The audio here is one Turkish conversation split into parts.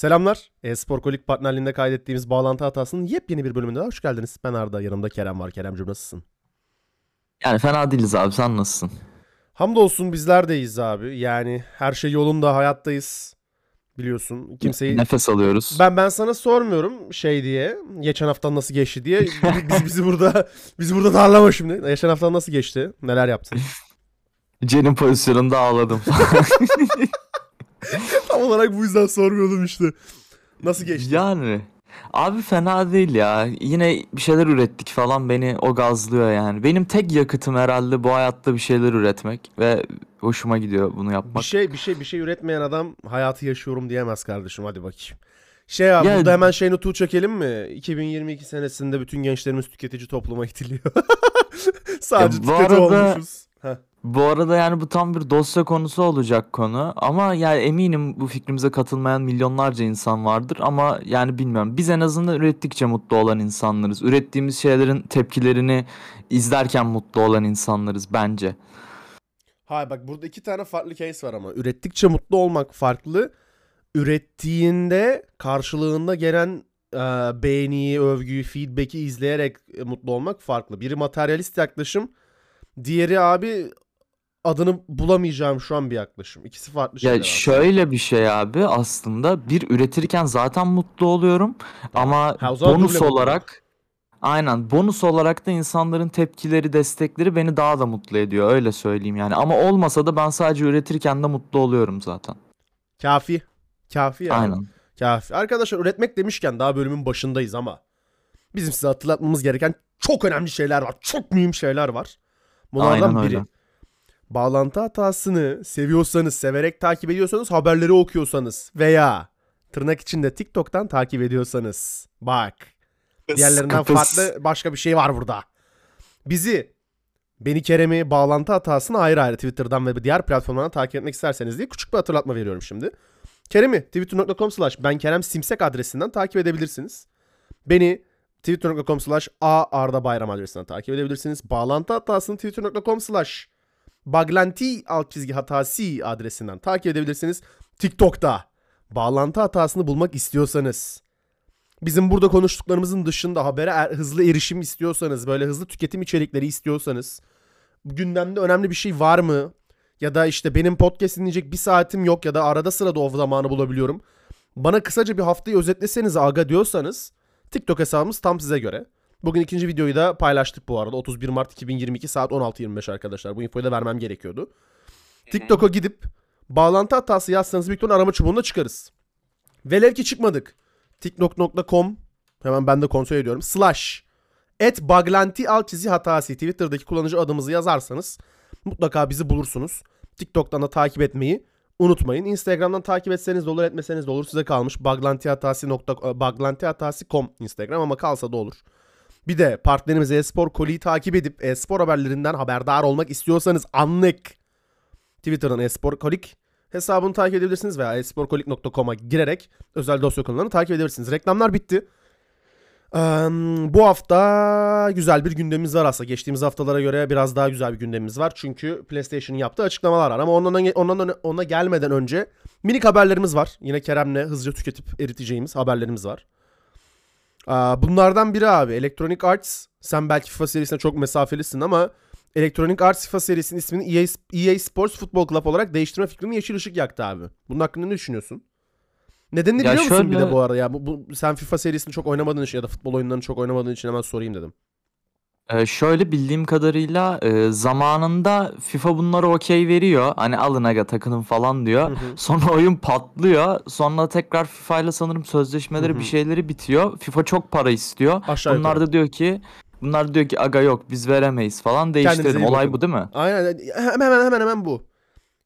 Selamlar. E-Spor Kolik partnerliğinde kaydettiğimiz bağlantı hatasının yepyeni bir bölümünde hoş geldiniz. Ben Arda, yanımda Kerem var. Keremciğim nasılsın? Yani fena değiliz abi sen nasılsın? Hamdolsun bizler deyiz abi. Yani her şey yolunda, hayattayız. Biliyorsun kimseyi... Nefes alıyoruz. Ben ben sana sormuyorum şey diye. Geçen hafta nasıl geçti diye. Biz bizi burada bizi burada darlama şimdi. Geçen hafta nasıl geçti? Neler yaptın? Cenin pozisyonunda ağladım. Tam olarak bu yüzden sormuyordum işte. Nasıl geçti? yani abi fena değil ya. Yine bir şeyler ürettik falan beni o gazlıyor yani. Benim tek yakıtım herhalde bu hayatta bir şeyler üretmek ve hoşuma gidiyor bunu Bir yapmak. şey bir şey bir şey üretmeyen adam hayatı yaşıyorum diyemez kardeşim hadi bakayım. Şey abi Ya- burada hemen şey notu çekelim mi? 2022 senesinde bütün gençlerimiz tüketici topluma itiliyor. Sadece tüketici arada- olmuşuz. Bu arada yani bu tam bir dosya konusu olacak konu ama yani eminim bu fikrimize katılmayan milyonlarca insan vardır ama yani bilmiyorum biz en azından ürettikçe mutlu olan insanlarız. Ürettiğimiz şeylerin tepkilerini izlerken mutlu olan insanlarız bence. Hayır bak burada iki tane farklı case var ama. Ürettikçe mutlu olmak farklı. Ürettiğinde karşılığında gelen e, beğeniyi, övgüyü, feedback'i izleyerek mutlu olmak farklı. Biri materyalist yaklaşım. Diğeri abi adını bulamayacağım şu an bir yaklaşım. İkisi farklı şeyler. Ya şöyle bir şey abi aslında bir üretirken zaten mutlu oluyorum ama Ha, bonus olarak aynen bonus olarak da insanların tepkileri, destekleri beni daha da mutlu ediyor öyle söyleyeyim yani. Ama olmasa da ben sadece üretirken de mutlu oluyorum zaten. Kafi. Kafi yani. Aynen. Kafi. Arkadaşlar üretmek demişken daha bölümün başındayız ama bizim size hatırlatmamız gereken çok önemli şeyler var. Çok mühim şeyler var. Bunlardan Aynen biri. Bağlantı hatasını seviyorsanız, severek takip ediyorsanız, haberleri okuyorsanız veya tırnak içinde TikTok'tan takip ediyorsanız. Bak. Diğerlerinden Kıpıs. farklı başka bir şey var burada. Bizi Beni Kerem'i bağlantı hatasını ayrı ayrı Twitter'dan ve diğer platformlardan takip etmek isterseniz diye küçük bir hatırlatma veriyorum şimdi. Kerem'i twitter.com slash ben Kerem Simsek adresinden takip edebilirsiniz. Beni twitter.com slash a arda bayram adresinden takip edebilirsiniz. Bağlantı hatasını twitter.com slash baglanti alt çizgi hatası adresinden takip edebilirsiniz. TikTok'ta bağlantı hatasını bulmak istiyorsanız bizim burada konuştuklarımızın dışında habere er- hızlı erişim istiyorsanız, böyle hızlı tüketim içerikleri istiyorsanız, gündemde önemli bir şey var mı? Ya da işte benim podcast dinleyecek bir saatim yok ya da arada sırada o zamanı bulabiliyorum. Bana kısaca bir haftayı özetleseniz aga diyorsanız TikTok hesabımız tam size göre. Bugün ikinci videoyu da paylaştık bu arada. 31 Mart 2022 saat 16.25 arkadaşlar. Bu infoyu da vermem gerekiyordu. TikTok'a gidip bağlantı hatası yazsanız büyük ihtimalle arama çubuğunda çıkarız. Velev ki çıkmadık. tiktok.com hemen ben de kontrol ediyorum. Slash et baglanti alt çizi hatası Twitter'daki kullanıcı adımızı yazarsanız mutlaka bizi bulursunuz. TikTok'tan da takip etmeyi unutmayın. Instagram'dan takip etseniz de olur etmeseniz de olur. Size kalmış baglantihatasi.com Instagram ama kalsa da olur. Bir de partnerimiz Espor Koli'yi takip edip espor haberlerinden haberdar olmak istiyorsanız anlık Twitter'dan Espor Kolik hesabını takip edebilirsiniz veya esporkolik.com'a girerek özel dosya konularını takip edebilirsiniz. Reklamlar bitti. Eee, bu hafta güzel bir gündemimiz var aslında. Geçtiğimiz haftalara göre biraz daha güzel bir gündemimiz var. Çünkü PlayStation'ın yaptığı açıklamalar var. Ama ondan, ondan ona gelmeden önce minik haberlerimiz var. Yine Kerem'le hızlıca tüketip eriteceğimiz haberlerimiz var. Bunlardan biri abi Electronic Arts. Sen belki FIFA serisine çok mesafelisin ama Electronic Arts FIFA serisinin ismini EA, EA Sports Football Club olarak değiştirme fikrini yeşil ışık yaktı abi. Bunun hakkında ne düşünüyorsun? Nedenini Ya biliyor musun bir de şöyle- bu arada ya? Bu, bu- sen FIFA serisini çok oynamadığın için ya da futbol oyunlarını çok oynamadığın için hemen sorayım dedim. Ee, şöyle bildiğim kadarıyla e, zamanında FIFA bunlara okey veriyor. Hani alın aga takının falan diyor. Hı hı. Sonra oyun patlıyor. Sonra tekrar FIFA ile sanırım sözleşmeleri Hı hı. bir şeyleri bitiyor. FIFA çok para istiyor. Aşağı Bunlar yukarı. da diyor ki bunlar da diyor ki aga yok biz veremeyiz falan değiştirelim. iyi Olay bakın. bu değil mi? Aynen hemen hemen hemen hemen bu.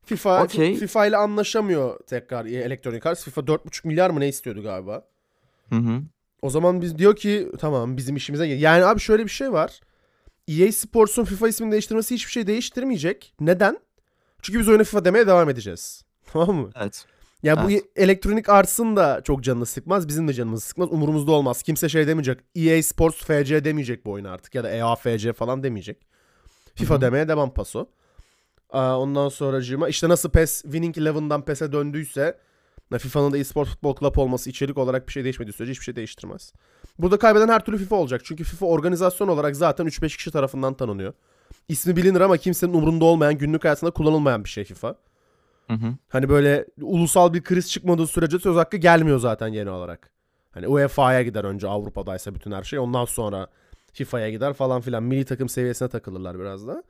FIFA Okey. FIFA ile anlaşamıyor tekrar Electronic Arts. FIFA 4,5 milyar mı ne istiyordu galiba? Hı hı. O zaman biz diyor ki tamam bizim işimize gel. Yani abi şöyle bir şey var. EA Sports'un FIFA ismini değiştirmesi hiçbir şey değiştirmeyecek. Neden? Çünkü biz oyuna FIFA demeye devam edeceğiz. Tamam mı? Evet. Ya bu Evet. Electronic Arts'ın da çok canını sıkmaz. Bizim de canımızı sıkmaz. Umurumuzda olmaz. Kimse şey demeyecek. EA Sports FC demeyecek bu oyuna artık. Ya da EA FC falan demeyecek. FIFA demeye devam paso. Aa, ondan sonracığıma işte nasıl PES Winning Eleven'dan PES'e döndüyse FIFA'nın da eSport Futbol Club olması içerik olarak bir şey değişmediği sürece hiçbir şey değiştirmez. Burada kaybeden her türlü FIFA olacak. Çünkü FIFA organizasyon olarak zaten 3-5 kişi tarafından tanınıyor. İsmi bilinir ama kimsenin umurunda olmayan, günlük hayatında kullanılmayan bir şey FIFA. Hı hı. Hani böyle ulusal bir kriz çıkmadığı sürece söz hakkı gelmiyor zaten yeni olarak. Hani UEFA'ya gider önce Avrupa'daysa bütün her şey. Ondan sonra FIFA'ya gider falan filan. Milli takım seviyesine takılırlar biraz da.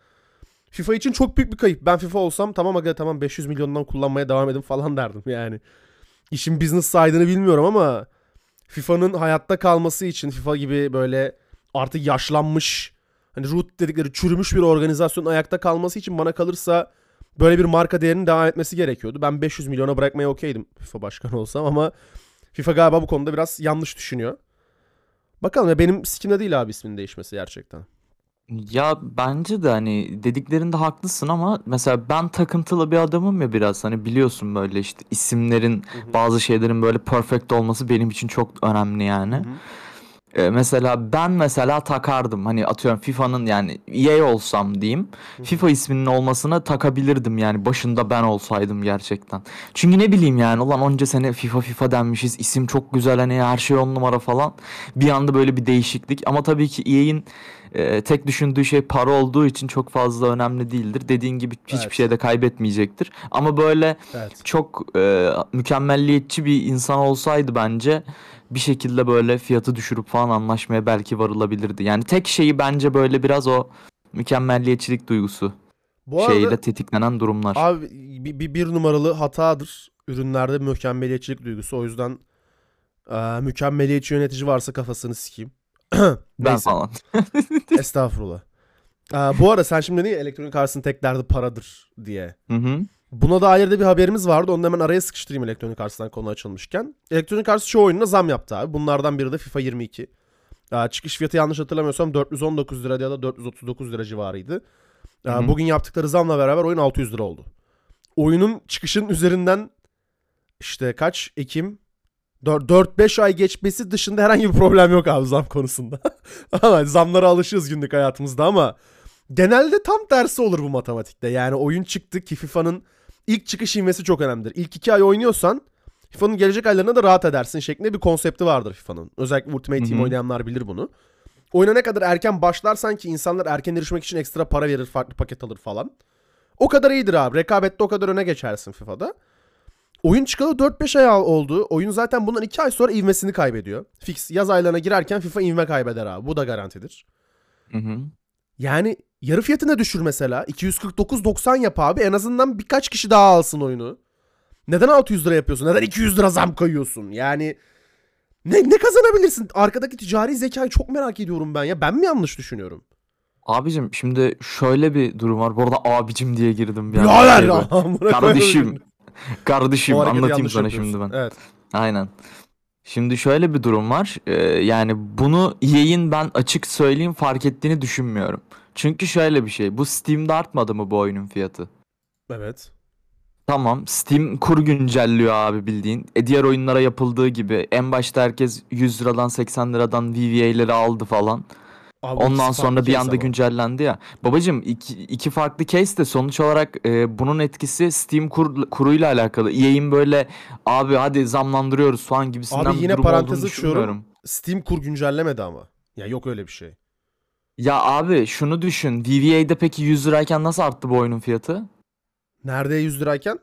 FIFA için çok büyük bir kayıp. Ben FIFA olsam tamam aga tamam 500 milyondan kullanmaya devam edin falan derdim yani. İşin business side'ını bilmiyorum ama FIFA'nın hayatta kalması için FIFA gibi böyle artık yaşlanmış hani root dedikleri çürümüş bir organizasyonun ayakta kalması için bana kalırsa böyle bir marka değerinin devam etmesi gerekiyordu. Ben 500 milyona bırakmaya okeydim FIFA başkanı olsam ama FIFA galiba bu konuda biraz yanlış düşünüyor. Bakalım ya benim sikimde değil abi isminin değişmesi gerçekten. Ya bence de hani dediklerinde haklısın ama mesela ben takıntılı bir adamım ya biraz. Hani biliyorsun böyle işte isimlerin bazı şeylerin böyle perfect olması benim için çok önemli yani. Ee, mesela ben mesela takardım. Hani atıyorum FIFA'nın yani EA olsam diyeyim. FIFA isminin olmasına takabilirdim yani. Başında ben olsaydım gerçekten. Çünkü ne bileyim yani ulan onca sene FIFA FIFA denmişiz. İsim çok güzel hani her şey on numara falan. Bir anda böyle bir değişiklik. Ama tabii ki EA'in e, tek düşündüğü şey para olduğu için çok fazla önemli değildir. Dediğin gibi hiçbir Evet. şey de kaybetmeyecektir. Ama böyle Evet. çok e, mükemmelliyetçi bir insan olsaydı bence bir şekilde böyle fiyatı düşürüp falan anlaşmaya belki varılabilirdi. Yani tek şeyi bence böyle biraz o mükemmelliyetçilik duygusu Bu arada şeyle tetiklenen durumlar. abi bir, bir, bir numaralı hatadır ürünlerde mükemmeliyetçilik duygusu. O yüzden e, mükemmeliyetçi yönetici varsa kafasını sikeyim. ben falan. Estağfurullah. E, bu arada sen şimdi ya elektronik artsın tek derdi paradır diye. Hı hı. Buna dair de bir haberimiz vardı. Onu hemen araya sıkıştırayım Electronic Arts'tan konu açılmışken. Electronic Arts şu oyununa zam yaptı abi. Bunlardan biri de FIFA 22. Aa, çıkış fiyatı yanlış hatırlamıyorsam 419 lira ya da 439 lira civarıydı. Aa, Hı hı. Bugün yaptıkları zamla beraber oyun 600 lira oldu. Oyunun çıkışının üzerinden işte kaç Ekim 4-5 ay geçmesi dışında herhangi bir problem yok abi zam konusunda. zamlara alışığız günlük hayatımızda ama genelde tam tersi olur bu matematikte. Yani oyun çıktı ki FIFA'nın ilk çıkış ivmesi çok önemlidir. İlk iki ay oynuyorsan FIFA'nın gelecek aylarına da rahat edersin şeklinde bir konsepti vardır FIFA'nın. Özellikle Ultimate Hı Team oynayanlar bilir bunu. Oyuna ne kadar erken başlarsan ki insanlar erken erişmek için ekstra para verir, farklı paket alır falan. O kadar iyidir abi. Rekabette o kadar öne geçersin FIFA'da. Oyun çıkalı 4-5 ay oldu. Oyun zaten bundan 2 ay sonra ivmesini kaybediyor. Fix yaz aylarına girerken FIFA ivme kaybeder abi. Bu da garantidir. Hı hı. Yani yarı fiyatına düşür mesela. 249.90 yap abi. En azından birkaç kişi daha alsın oyunu. Neden 600 lira yapıyorsun? Neden 200 lira zam koyuyorsun? Yani ne, ne kazanabilirsin? Arkadaki ticari zekayı çok merak ediyorum ben ya. Ben mi yanlış düşünüyorum? Abicim şimdi şöyle bir durum var. Bu arada abicim diye girdim bir ya. koyarım. Kardeşim. Kardeşim anlatayım sana şimdi ben. Evet. Aynen. Şimdi şöyle bir durum var. Ee, yani bunu EA'in ben açık söyleyeyim fark ettiğini düşünmüyorum. Çünkü şöyle bir şey. Bu Steam'de artmadı mı bu oyunun fiyatı? Evet. Tamam. Steam kur güncelliyor abi bildiğin. E diğer oyunlara yapıldığı gibi. En başta herkes 100 liradan 80 liradan VVA'leri aldı falan. Abi Ondan sonra bir anda ama. güncellendi ya. Babacım iki, iki farklı case de sonuç olarak e, bunun etkisi Steam kur, kuruyla alakalı. EA'in böyle abi hadi zamlandırıyoruz falan gibisinden Abi yine parantez açıyorum. Steam kur güncellemedi ama. Ya yok öyle bir şey. Ya abi şunu düşün. VVA'de peki 100 lirayken nasıl arttı bu oyunun fiyatı? Nerede 100 lirayken?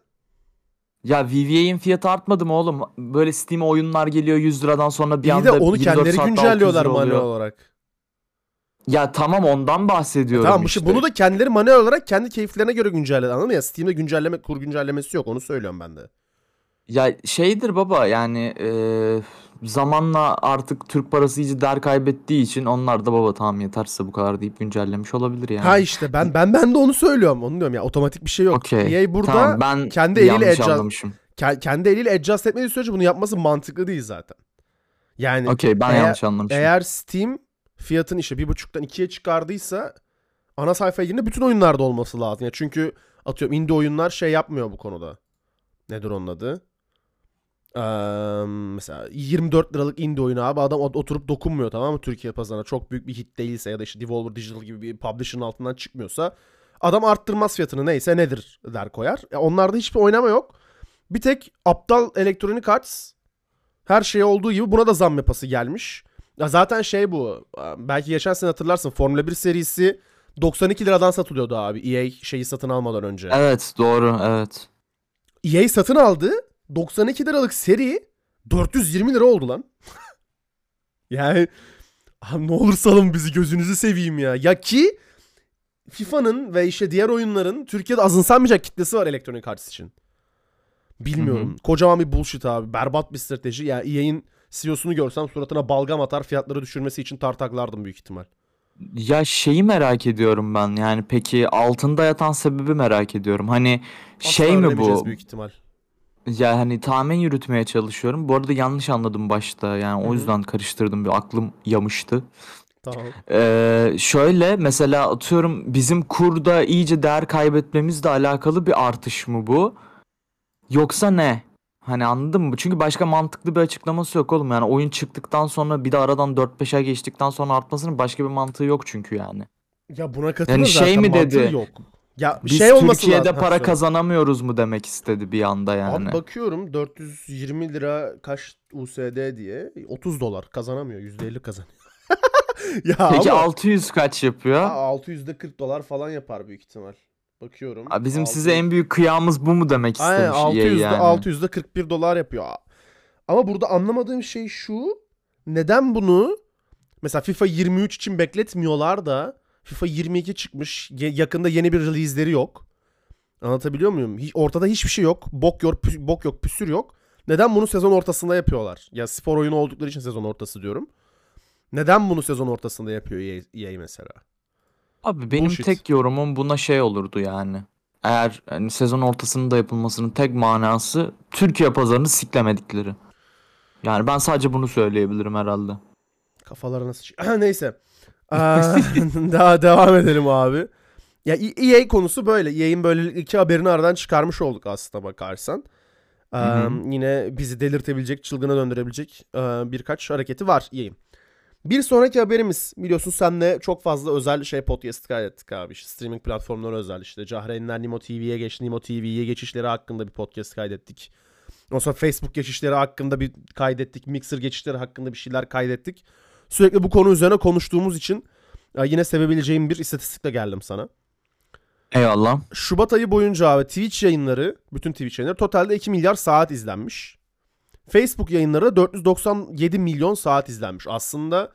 Ya VVA'in fiyatı artmadı mı oğlum? Böyle Steam oyunlar geliyor 100 liradan sonra bir İyi anda de onu 24 kendileri saatte 600 güncelliyorlar manuel olarak. Ya tamam ondan bahsediyorum Tamam bu işte. şey, bunu da kendileri manuel olarak kendi keyiflerine göre güncelledi anladın mı? Ya Steam'de güncelleme kur güncellemesi yok onu söylüyorum ben de. Ya şeydir baba yani e, zamanla artık Türk parası iyice değer kaybettiği için onlar da baba tamam yeterse bu kadar deyip güncellemiş olabilir yani. Ha işte ben ben ben de onu söylüyorum. Onu diyorum ya otomatik bir şey yok. Okey. EA burada Tamam, ben kendi eliyle adjust- kendi eliyle adjust etmediği sürece bunu yapması mantıklı değil zaten. Yani Okey ben Eğer- yanlış anlamışım. eğer Steam fiyatın işte bir buçuktan ikiye çıkardıysa ana sayfaya girdiğinde bütün oyunlarda olması lazım. Ya çünkü atıyorum indie oyunlar şey yapmıyor bu konuda. Nedir onun adı? Eee, mesela 24 liralık indie oyunu abi adam ot- oturup dokunmuyor tamam mı Türkiye pazarına çok büyük bir hit değilse ya da işte Devolver Digital gibi bir publisher'ın altından çıkmıyorsa adam arttırmaz fiyatını neyse nedir der koyar. Ya onlarda hiçbir oynama yok. Bir tek aptal Electronic Arts her şey olduğu gibi buna da zam yapası gelmiş. Ya zaten şey bu. Belki geçen sene hatırlarsın Formula 1 serisi 92 liradan satılıyordu abi EA şeyi satın almadan önce. Evet doğru evet. EA satın aldı. 92 liralık seri 420 lira oldu lan. yani abi ne olur salın bizi gözünüzü seveyim ya. Ya ki FIFA'nın ve işte diğer oyunların Türkiye'de azımsanmayacak kitlesi var Electronic Arts için. Bilmiyorum. Hı hı. Kocaman bir bullshit abi. Berbat bir strateji. Ya EA'in CEO'sunu görsem suratına balgam atar fiyatları düşürmesi için tartaklardım büyük ihtimal. Ya şeyi merak ediyorum ben yani peki altında yatan sebebi merak ediyorum. Hani şey Asla mi öğrenemeyeceğiz bu? büyük ihtimal. Ya hani tahmin yürütmeye çalışıyorum. Bu arada yanlış anladım başta yani Hı o yüzden karıştırdım bir aklım yamıştı. Tamam. Ee, şöyle mesela atıyorum bizim kurda iyice değer kaybetmemizle alakalı bir artış mı bu? Yoksa ne? Hani anladın mı? Çünkü başka mantıklı bir açıklaması yok oğlum. Yani oyun çıktıktan sonra bir de aradan 4-5 ay geçtikten sonra artmasının başka bir mantığı yok çünkü yani. Ya buna katılır Yani zaten şey mi mantığı dedi? Yok. Ya Biz şey olması Türkiye'de lazım. Para kazanamıyoruz mu demek istedi bir anda yani. Abi bakıyorum 420 lira kaç USD diye 30 dolar kazanamıyor. %50 kazanıyor. ya Peki ama 600 kaç yapıyor? 600'de 40 dolar falan yapar büyük ihtimal. Bakıyorum. Aa, Bizim 600 size en büyük kıyağımız bu mu demek Aynen istemiş EA 600'de yani. 600'de 41 dolar yapıyor. Ama burada anlamadığım şey şu. Neden bunu mesela FIFA 23 için bekletmiyorlar da FIFA 22 çıkmış. Yakında yeni bir release'leri yok. Anlatabiliyor muyum? Ortada hiçbir şey yok. Bok yok, pü- bok yok, püsür yok. Neden bunu sezon ortasında yapıyorlar? Ya spor oyunu oldukları için sezon ortası diyorum. Neden bunu sezon ortasında yapıyor EA, EA mesela? Abi benim Bullshit. tek yorumum buna şey olurdu yani. Eğer hani sezon ortasında yapılmasının tek manası Türkiye pazarını siklemedikleri. Yani ben sadece bunu söyleyebilirim herhalde. Kafalarına sıç... Neyse. Aa, daha devam edelim abi. Ya EA konusu böyle. EA'in böyle iki haberini aradan çıkarmış olduk aslında bakarsan. Ee, hı. yine bizi delirtebilecek, çılgına döndürebilecek e, birkaç hareketi var EA'in. Bir sonraki haberimiz biliyorsun senle çok fazla özel şey podcast kaydettik abi. İşte streaming platformları özel işte. Cahreynler Nimo TV'ye geç, Nimo TV'ye geçişleri hakkında bir podcast kaydettik. Ondan sonra Facebook geçişleri hakkında bir kaydettik. Mixer geçişleri hakkında bir şeyler kaydettik. Sürekli bu konu üzerine konuştuğumuz için e, yine sevebileceğim bir istatistikle geldim sana. Eyvallah. Şubat ayı boyunca abi Twitch yayınları, bütün Twitch yayınları totalde 2 milyar saat izlenmiş. Facebook yayınları da 497 milyon saat izlenmiş. Aslında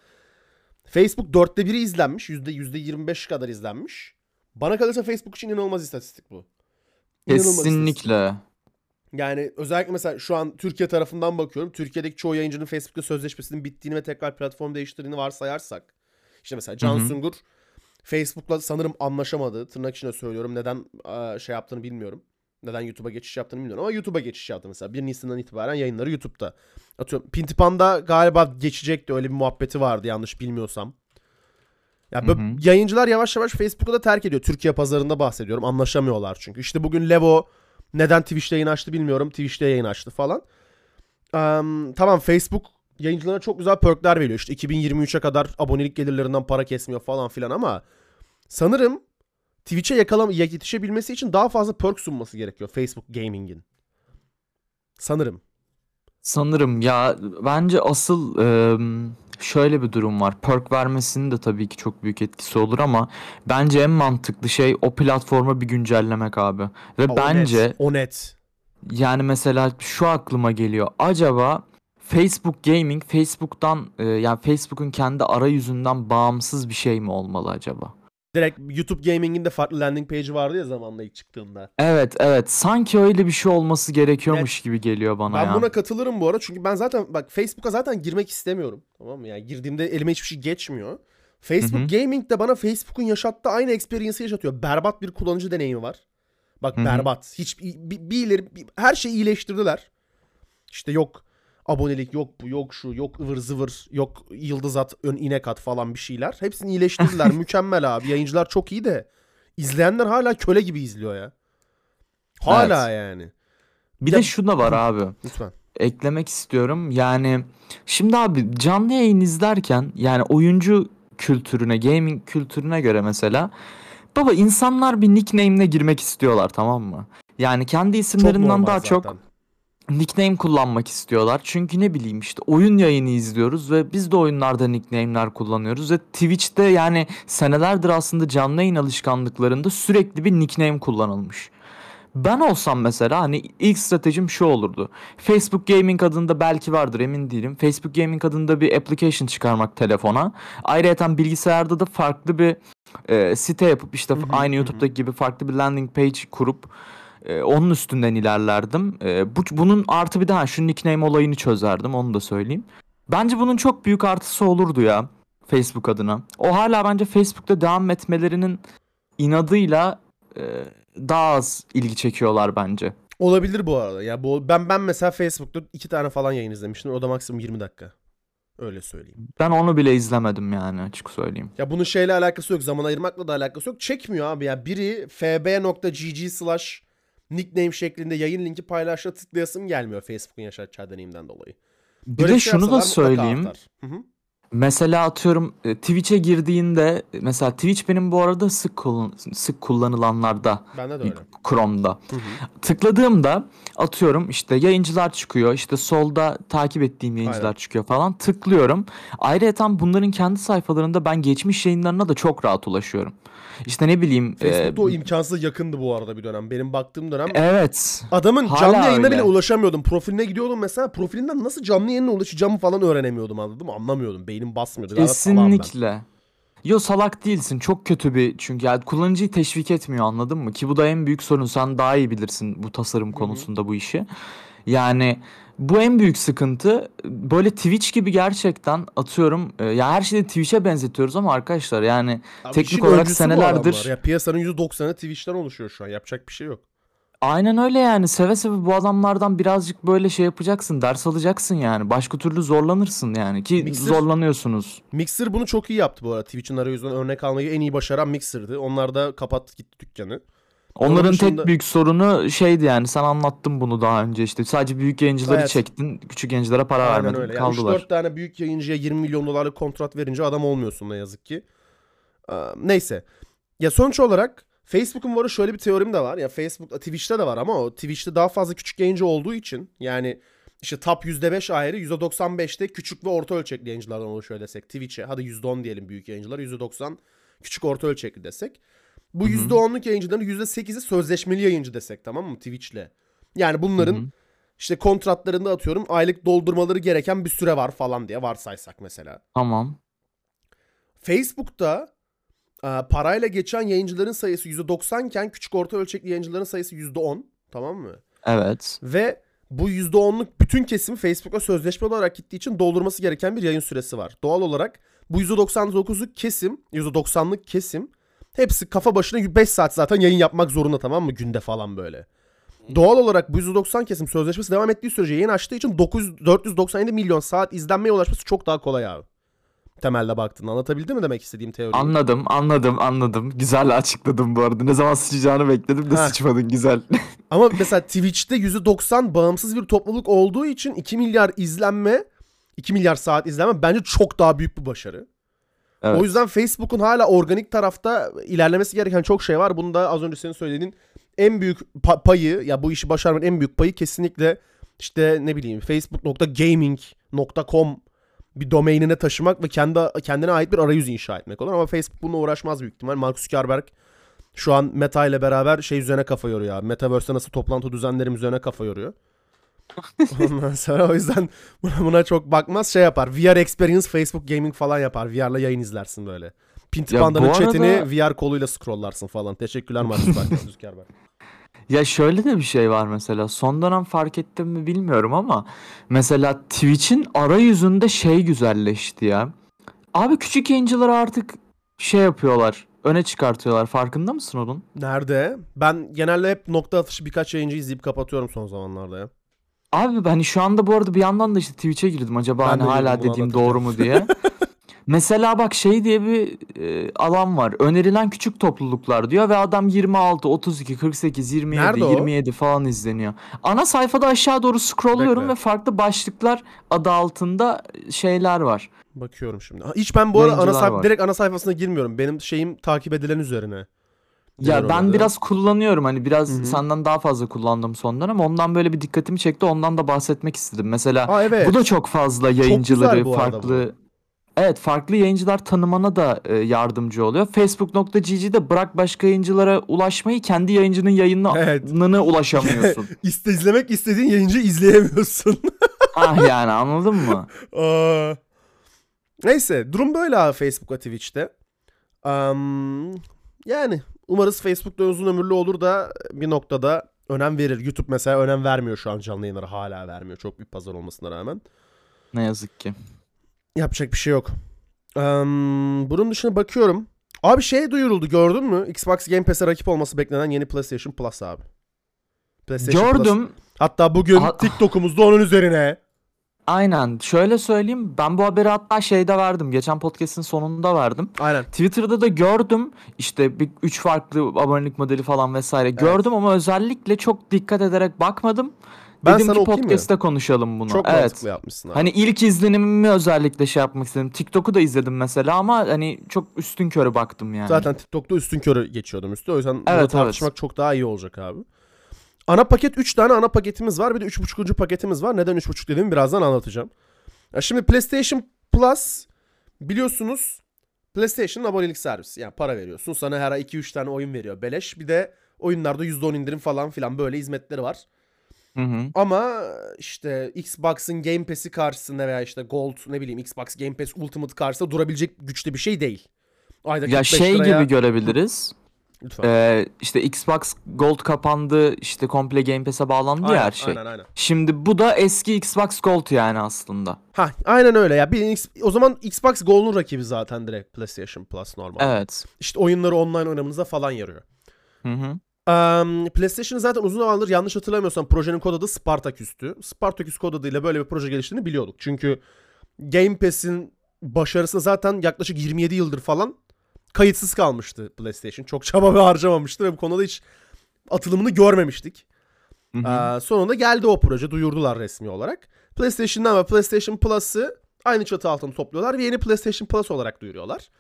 Facebook dörtte biri izlenmiş. Yüzde, yüzde 25 kadar izlenmiş. Bana kalırsa Facebook için inanılmaz istatistik bu. İnanılmaz istatistik. Kesinlikle. Yani özellikle mesela şu an Türkiye tarafından bakıyorum. Türkiye'deki çoğu yayıncının Facebook'ta sözleşmesinin bittiğini ve tekrar platform değiştirdiğini varsayarsak. İşte mesela Can Hı hı. Sungur Facebook'la sanırım anlaşamadı. Tırnak içinde söylüyorum. Neden şey yaptığını bilmiyorum. Neden YouTube'a geçiş yaptığını bilmiyorum ama YouTube'a geçiş yaptı mesela. 1 Nisan'dan itibaren yayınları YouTube'da. Atıyorum Pintipan'da galiba geçecekti öyle bir muhabbeti vardı yanlış bilmiyorsam. Ya Hı hı. yayıncılar yavaş yavaş Facebook'u da terk ediyor. Türkiye pazarında bahsediyorum. Anlaşamıyorlar çünkü. İşte bugün Levo neden Twitch'te yayın açtı bilmiyorum. Twitch'te yayın açtı falan. Em, tamam Facebook yayıncılara çok güzel perkler veriyor. İşte 2023'e kadar abonelik gelirlerinden para kesmiyor falan filan ama sanırım Twitch'e yakalam yetişebilmesi için daha fazla perk sunması gerekiyor Facebook Gaming'in. Sanırım. Sanırım ya bence asıl şöyle bir durum var. Perk vermesinin de tabii ki çok büyük etkisi olur ama bence en mantıklı şey o platforma bir güncellemek abi. Ve O bence net, o net. yani mesela şu aklıma geliyor. Acaba Facebook Gaming Facebook'tan e, yani Facebook'un kendi arayüzünden bağımsız bir şey mi olmalı acaba? Direkt YouTube Gaming'in de farklı landing page'i vardı ya zamanla ilk çıktığında. Evet evet sanki öyle bir şey olması gerekiyormuş gibi geliyor bana Ben ya. buna katılırım bu arada çünkü ben zaten bak Facebook'a zaten girmek istemiyorum. Tamam mı? Yani girdiğimde elime hiçbir şey geçmiyor. Facebook Hı hı. Gaming de bana Facebook'un yaşattığı aynı experience'ı yaşatıyor. Berbat bir kullanıcı deneyimi var. Bak Hı hı. berbat. Hiç bir, bir bir- her şeyi iyileştirdiler. İşte yok abonelik yok bu yok şu yok ıvır zıvır yok yıldız at ön inek at falan bir şeyler. Hepsini iyileştirdiler. Mükemmel abi. Yayıncılar çok iyi de izleyenler hala köle gibi izliyor ya. Hala yani. Bir Ya- de şu da var abi. Lütfen. eklemek istiyorum. Yani şimdi abi canlı yayın izlerken yani oyuncu kültürüne, gaming kültürüne göre mesela baba insanlar bir nickname'le girmek istiyorlar tamam mı? Yani kendi Çok isimlerinden normal daha zaten. çok nickname kullanmak istiyorlar. Çünkü ne bileyim işte oyun yayını izliyoruz ve biz de oyunlarda nickname'ler kullanıyoruz ve Twitch'te yani senelerdir aslında canlı yayın alışkanlıklarında sürekli bir nickname kullanılmış. Ben olsam mesela hani ilk stratejim şu olurdu. Facebook Gaming adında belki vardır emin değilim. Facebook Gaming adında bir application çıkarmak telefona. Ayrıca bilgisayarda da farklı bir e, site yapıp işte aynı. YouTube'daki gibi farklı bir landing page kurup e, onun üstünden ilerlerdim. E, bu, bunun artı bir daha şu nickname olayını çözerdim onu da söyleyeyim. Bence bunun çok büyük artısı olurdu ya Facebook adına. O hala bence Facebook'ta devam etmelerinin inadıyla e, daha az ilgi çekiyorlar bence. Olabilir bu arada. Ya bu ben ben mesela Facebook'ta iki tane falan yayın izlemiştim. O da maksimum 20 dakika. Öyle söyleyeyim. Ben onu bile izlemedim yani açık söyleyeyim. Ya bunun şeyle alakası yok. Zaman ayırmakla da alakası yok. Çekmiyor abi ya. Biri fb.gg slash nickname şeklinde yayın linki paylaşla tıklayasım gelmiyor Facebook'un yaşatacağı deneyimden dolayı. Böyle de bir şey şunu da söyleyeyim. Hı hı. Mesela atıyorum e, Twitch'e girdiğinde mesela Twitch benim bu arada sık kullan- sık kullanılanlarda Bende de öyle. Chrome'da. Hı hı. Tıkladığımda atıyorum işte yayıncılar çıkıyor. işte solda takip ettiğim yayıncılar Aynen. çıkıyor falan. Tıklıyorum. Ayrıca bunların kendi sayfalarında ben geçmiş yayınlarına da çok rahat ulaşıyorum. İşte ne bileyim. e, Facebook'ta o imkansız yakındı bu arada bir dönem. Benim baktığım dönem Evet. Adamın Hala canlı yayına öyle. bile ulaşamıyordum. Profiline gidiyordum mesela. Profilinden nasıl canlı yayına ulaşacağımı falan öğrenemiyordum anladın mı? Anlamıyordum. Beynim basmıyordu. Kesinlikle. Yo salak değilsin. Çok kötü bir çünkü yani kullanıcıyı teşvik etmiyor anladın mı? Ki bu da en büyük sorun. Sen daha iyi bilirsin bu tasarım konusunda bu işi. Yani bu en büyük sıkıntı. Böyle Twitch gibi gerçekten atıyorum e, ya her şeyi Twitch'e benzetiyoruz ama arkadaşlar yani Abi Teknik olarak senelerdir-. Ya piyasanın %90'ı Twitch'ten oluşuyor şu an. Yapacak bir şey yok. Aynen öyle yani seve seve bu adamlardan birazcık böyle şey yapacaksın. Ders alacaksın yani. Başka türlü zorlanırsın yani ki Mixer- zorlanıyorsunuz. Mixer bunu çok iyi yaptı bu arada. Twitch'in arayüzünden örnek almayı en iyi başaran Mixer'dı. Onlar da kapattı gitti dükkanı. Onların dışında- tek büyük sorunu şeydi yani sen anlattın bunu daha önce işte sadece büyük yayıncıları Evet. çektin küçük yayıncılara para Aynen vermedin öyle. Yani kaldılar. 3-4 tane büyük yayıncıya 20 milyon dolarlık kontrat verince adam olmuyorsun ne yazık ki. Neyse. Ya sonuç olarak Facebook'un var şöyle bir teorim de var. Ya Facebook Twitch'te de var ama o Twitch'te daha fazla küçük yayıncı olduğu için yani işte top %5 ayrı %95'te küçük ve orta ölçekli yayıncılardan oluşuyor desek. Twitch'e hadi %10 diyelim büyük yayıncılar %90 küçük orta ölçekli desek. Bu Hı hı. %10'luk yayıncıların %8'i sözleşmeli yayıncı desek tamam mı Twitch'le. Yani bunların Hı hı. işte kontratlarında atıyorum aylık doldurmaları gereken bir süre var falan diye varsaysak mesela. Tamam. Facebook'ta parayla geçen yayıncıların sayısı %90 iken küçük orta ölçekli yayıncıların sayısı %10 tamam mı? Evet. Ve bu %10'luk bütün kesim Facebook'a sözleşme olarak gittiği için doldurması gereken bir yayın süresi var. Doğal olarak bu %99'luk kesim, %90'lık kesim hepsi kafa başına 5 saat zaten yayın yapmak zorunda tamam mı günde falan böyle. Doğal olarak bu %90 kesim sözleşmesi devam ettiği sürece yayın açtığı için 900, 497 milyon saat izlenmeye ulaşması çok daha kolay abi. Temelde baktığında anlatabildim mi demek istediğim teoriyi? Anladım, anladım, anladım. Güzel açıkladım bu arada. Ne zaman sıçacağını bekledim de Ha. sıçmadın güzel. Ama mesela Twitch'te %90 bağımsız bir topluluk olduğu için 2 milyar izlenme, 2 milyar saat izlenme bence çok daha büyük bir başarı. Evet. O yüzden Facebook'un hala organik tarafta ilerlemesi gereken çok şey var. Bunu da az önce senin söylediğin en büyük pa- payı ya bu işi başarmanın en büyük payı kesinlikle işte ne bileyim facebook.gaming.com bir domainine taşımak ve kendi kendine ait bir arayüz inşa etmek olur ama Facebook bununla uğraşmaz büyük ihtimal. Mark Zuckerberg şu an Meta ile beraber şey üzerine kafa yoruyor abi. Metaverse'te nasıl toplantı düzenlerim üzerine kafa yoruyor. Ondan sonra o yüzden buna, buna çok bakmaz şey yapar. VR Experience Facebook Gaming falan yapar. VR'la yayın izlersin böyle. Pinti Ya Panda'nın bu chatini arada- VR koluyla scrollarsın falan. Teşekkürler Mark Zuckerberg. Ya şöyle de bir şey var mesela. Son dönem fark ettim mi bilmiyorum ama mesela Twitch'in arayüzünde şey güzelleşti ya. Abi küçük yayıncıları artık şey yapıyorlar. Öne çıkartıyorlar. Farkında mısın onun? Nerede? Ben genelde hep nokta atışı birkaç yayıncı izleyip kapatıyorum son zamanlarda ya. Abi ben şu anda bu arada bir yandan da işte Twitch'e girdim. Acaba Ben hani hala dediğim anlatacağım. doğru mu diye. Mesela bak şey diye bir e, alan var. Önerilen küçük topluluklar diyor ve adam 26, 32, 48, 27, Nerede o? 27 falan izleniyor. Ana sayfada aşağı doğru scrollluyorum Bekle. ve farklı başlıklar adı altında şeyler var. Bakıyorum şimdi. Ha, Hiç ben bu arada ana Yayıncılar sayfa, var. direkt ana sayfasına girmiyorum. Benim şeyim takip edilen üzerine. Neler Ya ben oluyordu? biraz kullanıyorum hani biraz Hı hı. senden daha fazla kullandım sondan ama ondan böyle bir dikkatimi çekti ondan da bahsetmek istedim. Mesela Aa evet. bu da çok fazla yayıncıları bu arada farklı Evet farklı yayıncılar tanımana da e, yardımcı oluyor. Facebook.gg'de bırak başka yayıncılara ulaşmayı kendi yayıncının yayınına Evet. ulaşamıyorsun. İste, izlemek istediğin yayıncı izleyemiyorsun. ah yani anladın mı? Aa. Neyse durum böyle abi Facebook ve Twitch'te. Am, yani umarız Facebook'ta uzun ömürlü olur da bir noktada önem verir. YouTube mesela önem vermiyor şu an canlı yayınlara hala vermiyor. Çok büyük pazar olmasına rağmen. Ne yazık ki. Yapacak bir şey yok. Am, bunun dışında bakıyorum. Abi şey duyuruldu gördün mü? Xbox Game Pass'e rakip olması beklenen yeni PlayStation Plus abi. PlayStation Plus. Gördüm. Hatta bugün Ha- TikTok'umuzda onun üzerine. Aynen. Şöyle söyleyeyim. Ben bu haberi hatta şeyde verdim. Geçen podcast'in sonunda verdim. Aynen. Twitter'da da gördüm. İşte bir üç farklı abonelik modeli falan vesaire gördüm ama özellikle çok dikkat ederek bakmadım. Ben Dedim sana ki podcast'te konuşalım bunu. Çok evet. mantıklı yapmışsın abi. Hani ilk izlenimimi özellikle şey yapmak istedim. TikTok'u da izledim mesela ama hani çok üstün körü baktım yani. Zaten TikTok'ta üstün körü geçiyordum üstü. O yüzden bunu Evet, tartışmak çok daha iyi olacak abi. Ana paket 3 tane ana paketimiz var. Bir de 3.5. paketimiz var. Neden 3.5 dediğimi birazdan anlatacağım. Ya şimdi PlayStation Plus biliyorsunuz PlayStation'ın abonelik servisi. Yani para veriyorsun. Sana her ay 2-3 tane oyun veriyor. Beleş. Bir de oyunlarda %10 indirim falan filan böyle hizmetleri var. Hı hı. Ama işte Xbox'ın Game Pass'i karşısında veya işte Gold ne bileyim Xbox Game Pass Ultimate karşısında durabilecek güçte bir şey değil. Ayda Ya 45 şey liraya... gibi görebiliriz. Lütfen. Ee, işte Xbox Gold kapandı, işte komple Game Pass'e bağlandı ya Aynen, her şey. Aynen aynen. Şimdi bu da eski Xbox Gold yani aslında. Ha aynen öyle ya. Bir, o zaman Xbox Gold'un rakibi zaten direkt PlayStation Plus normal. Evet. İşte oyunları online oynamanıza falan yarıyor. Hı hı. Um, PlayStation zaten uzun zamandır yanlış hatırlamıyorsam projenin kod adı Spartaküs'tü. Spartaküs kod adıyla böyle bir proje geliştiğini biliyorduk. Çünkü Game Pass'in başarısı zaten yaklaşık 27 yıldır falan kayıtsız kalmıştı PlayStation. Çok çaba ve harcamamıştı ve bu konuda hiç atılımını görmemiştik. Hı hı. Ee, sonunda geldi o proje. Duyurdular resmi olarak. PlayStation'dan ve PlayStation Plus'ı aynı çatı altında topluyorlar ve yeni PlayStation Plus olarak duyuruyorlar.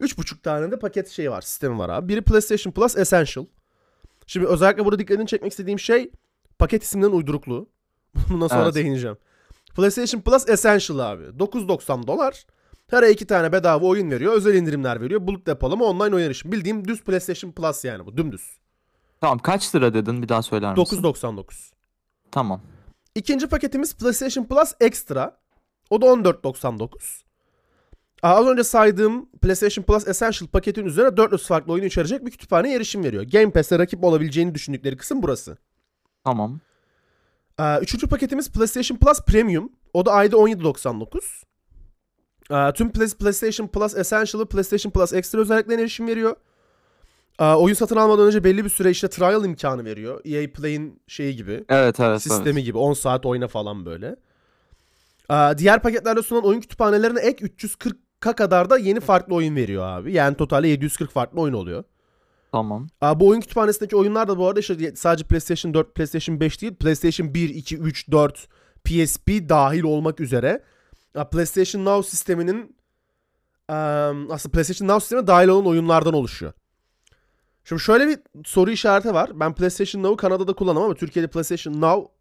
3.5 tane de paket şeyi var, sistemi var abi. Biri PlayStation Plus Essential. Şimdi özellikle burada dikkatini çekmek istediğim şey paket isimlerinin uydurukluğu. Bundan sonra Evet. değineceğim. PlayStation Plus Essential abi. 9.90 dolar. Her ay iki tane bedava oyun veriyor. Özel indirimler veriyor. Bulut depolama online oyun erişim. Bildiğim düz PlayStation Plus yani bu. Dümdüz. Tamam kaç lira dedin bir daha söyler misin? 9.99. Tamam. İkinci paketimiz PlayStation Plus Extra. O da 14.99. Az önce saydığım PlayStation Plus Essential paketin üzerine 400 farklı oyun içerecek bir kütüphaneye erişim veriyor. Game Pass'e rakip olabileceğini düşündükleri kısım burası. Tamam. Üçüncü paketimiz PlayStation Plus Premium. O da ayda 17.99. Aa, Tüm Play- PlayStation Plus Essential'ı PlayStation Plus Extra özelliklerine erişim veriyor. Oyun satın almadan önce belli bir süre işte trial imkanı veriyor. EA Play'in şeyi gibi. Evet evet. sistemi evet. gibi 10 saat oyna falan böyle. Diğer paketlerde sunulan oyun kütüphanelerine ek 340'a kadar da yeni farklı oyun veriyor abi. Yani totalde 740 farklı oyun oluyor. Tamam. Aa, bu oyun kütüphanesindeki oyunlar da bu arada işte sadece PlayStation 4, PlayStation 5 değil, PlayStation 1, 2, 3, 4, PSP dahil olmak üzere aa, PlayStation Now sisteminin aslında PlayStation Now sistemine dahil olan oyunlardan oluşuyor. Şimdi şöyle bir soru işareti var. Ben PlayStation Now'u Kanada'da kullanamam ama Türkiye'de PlayStation Now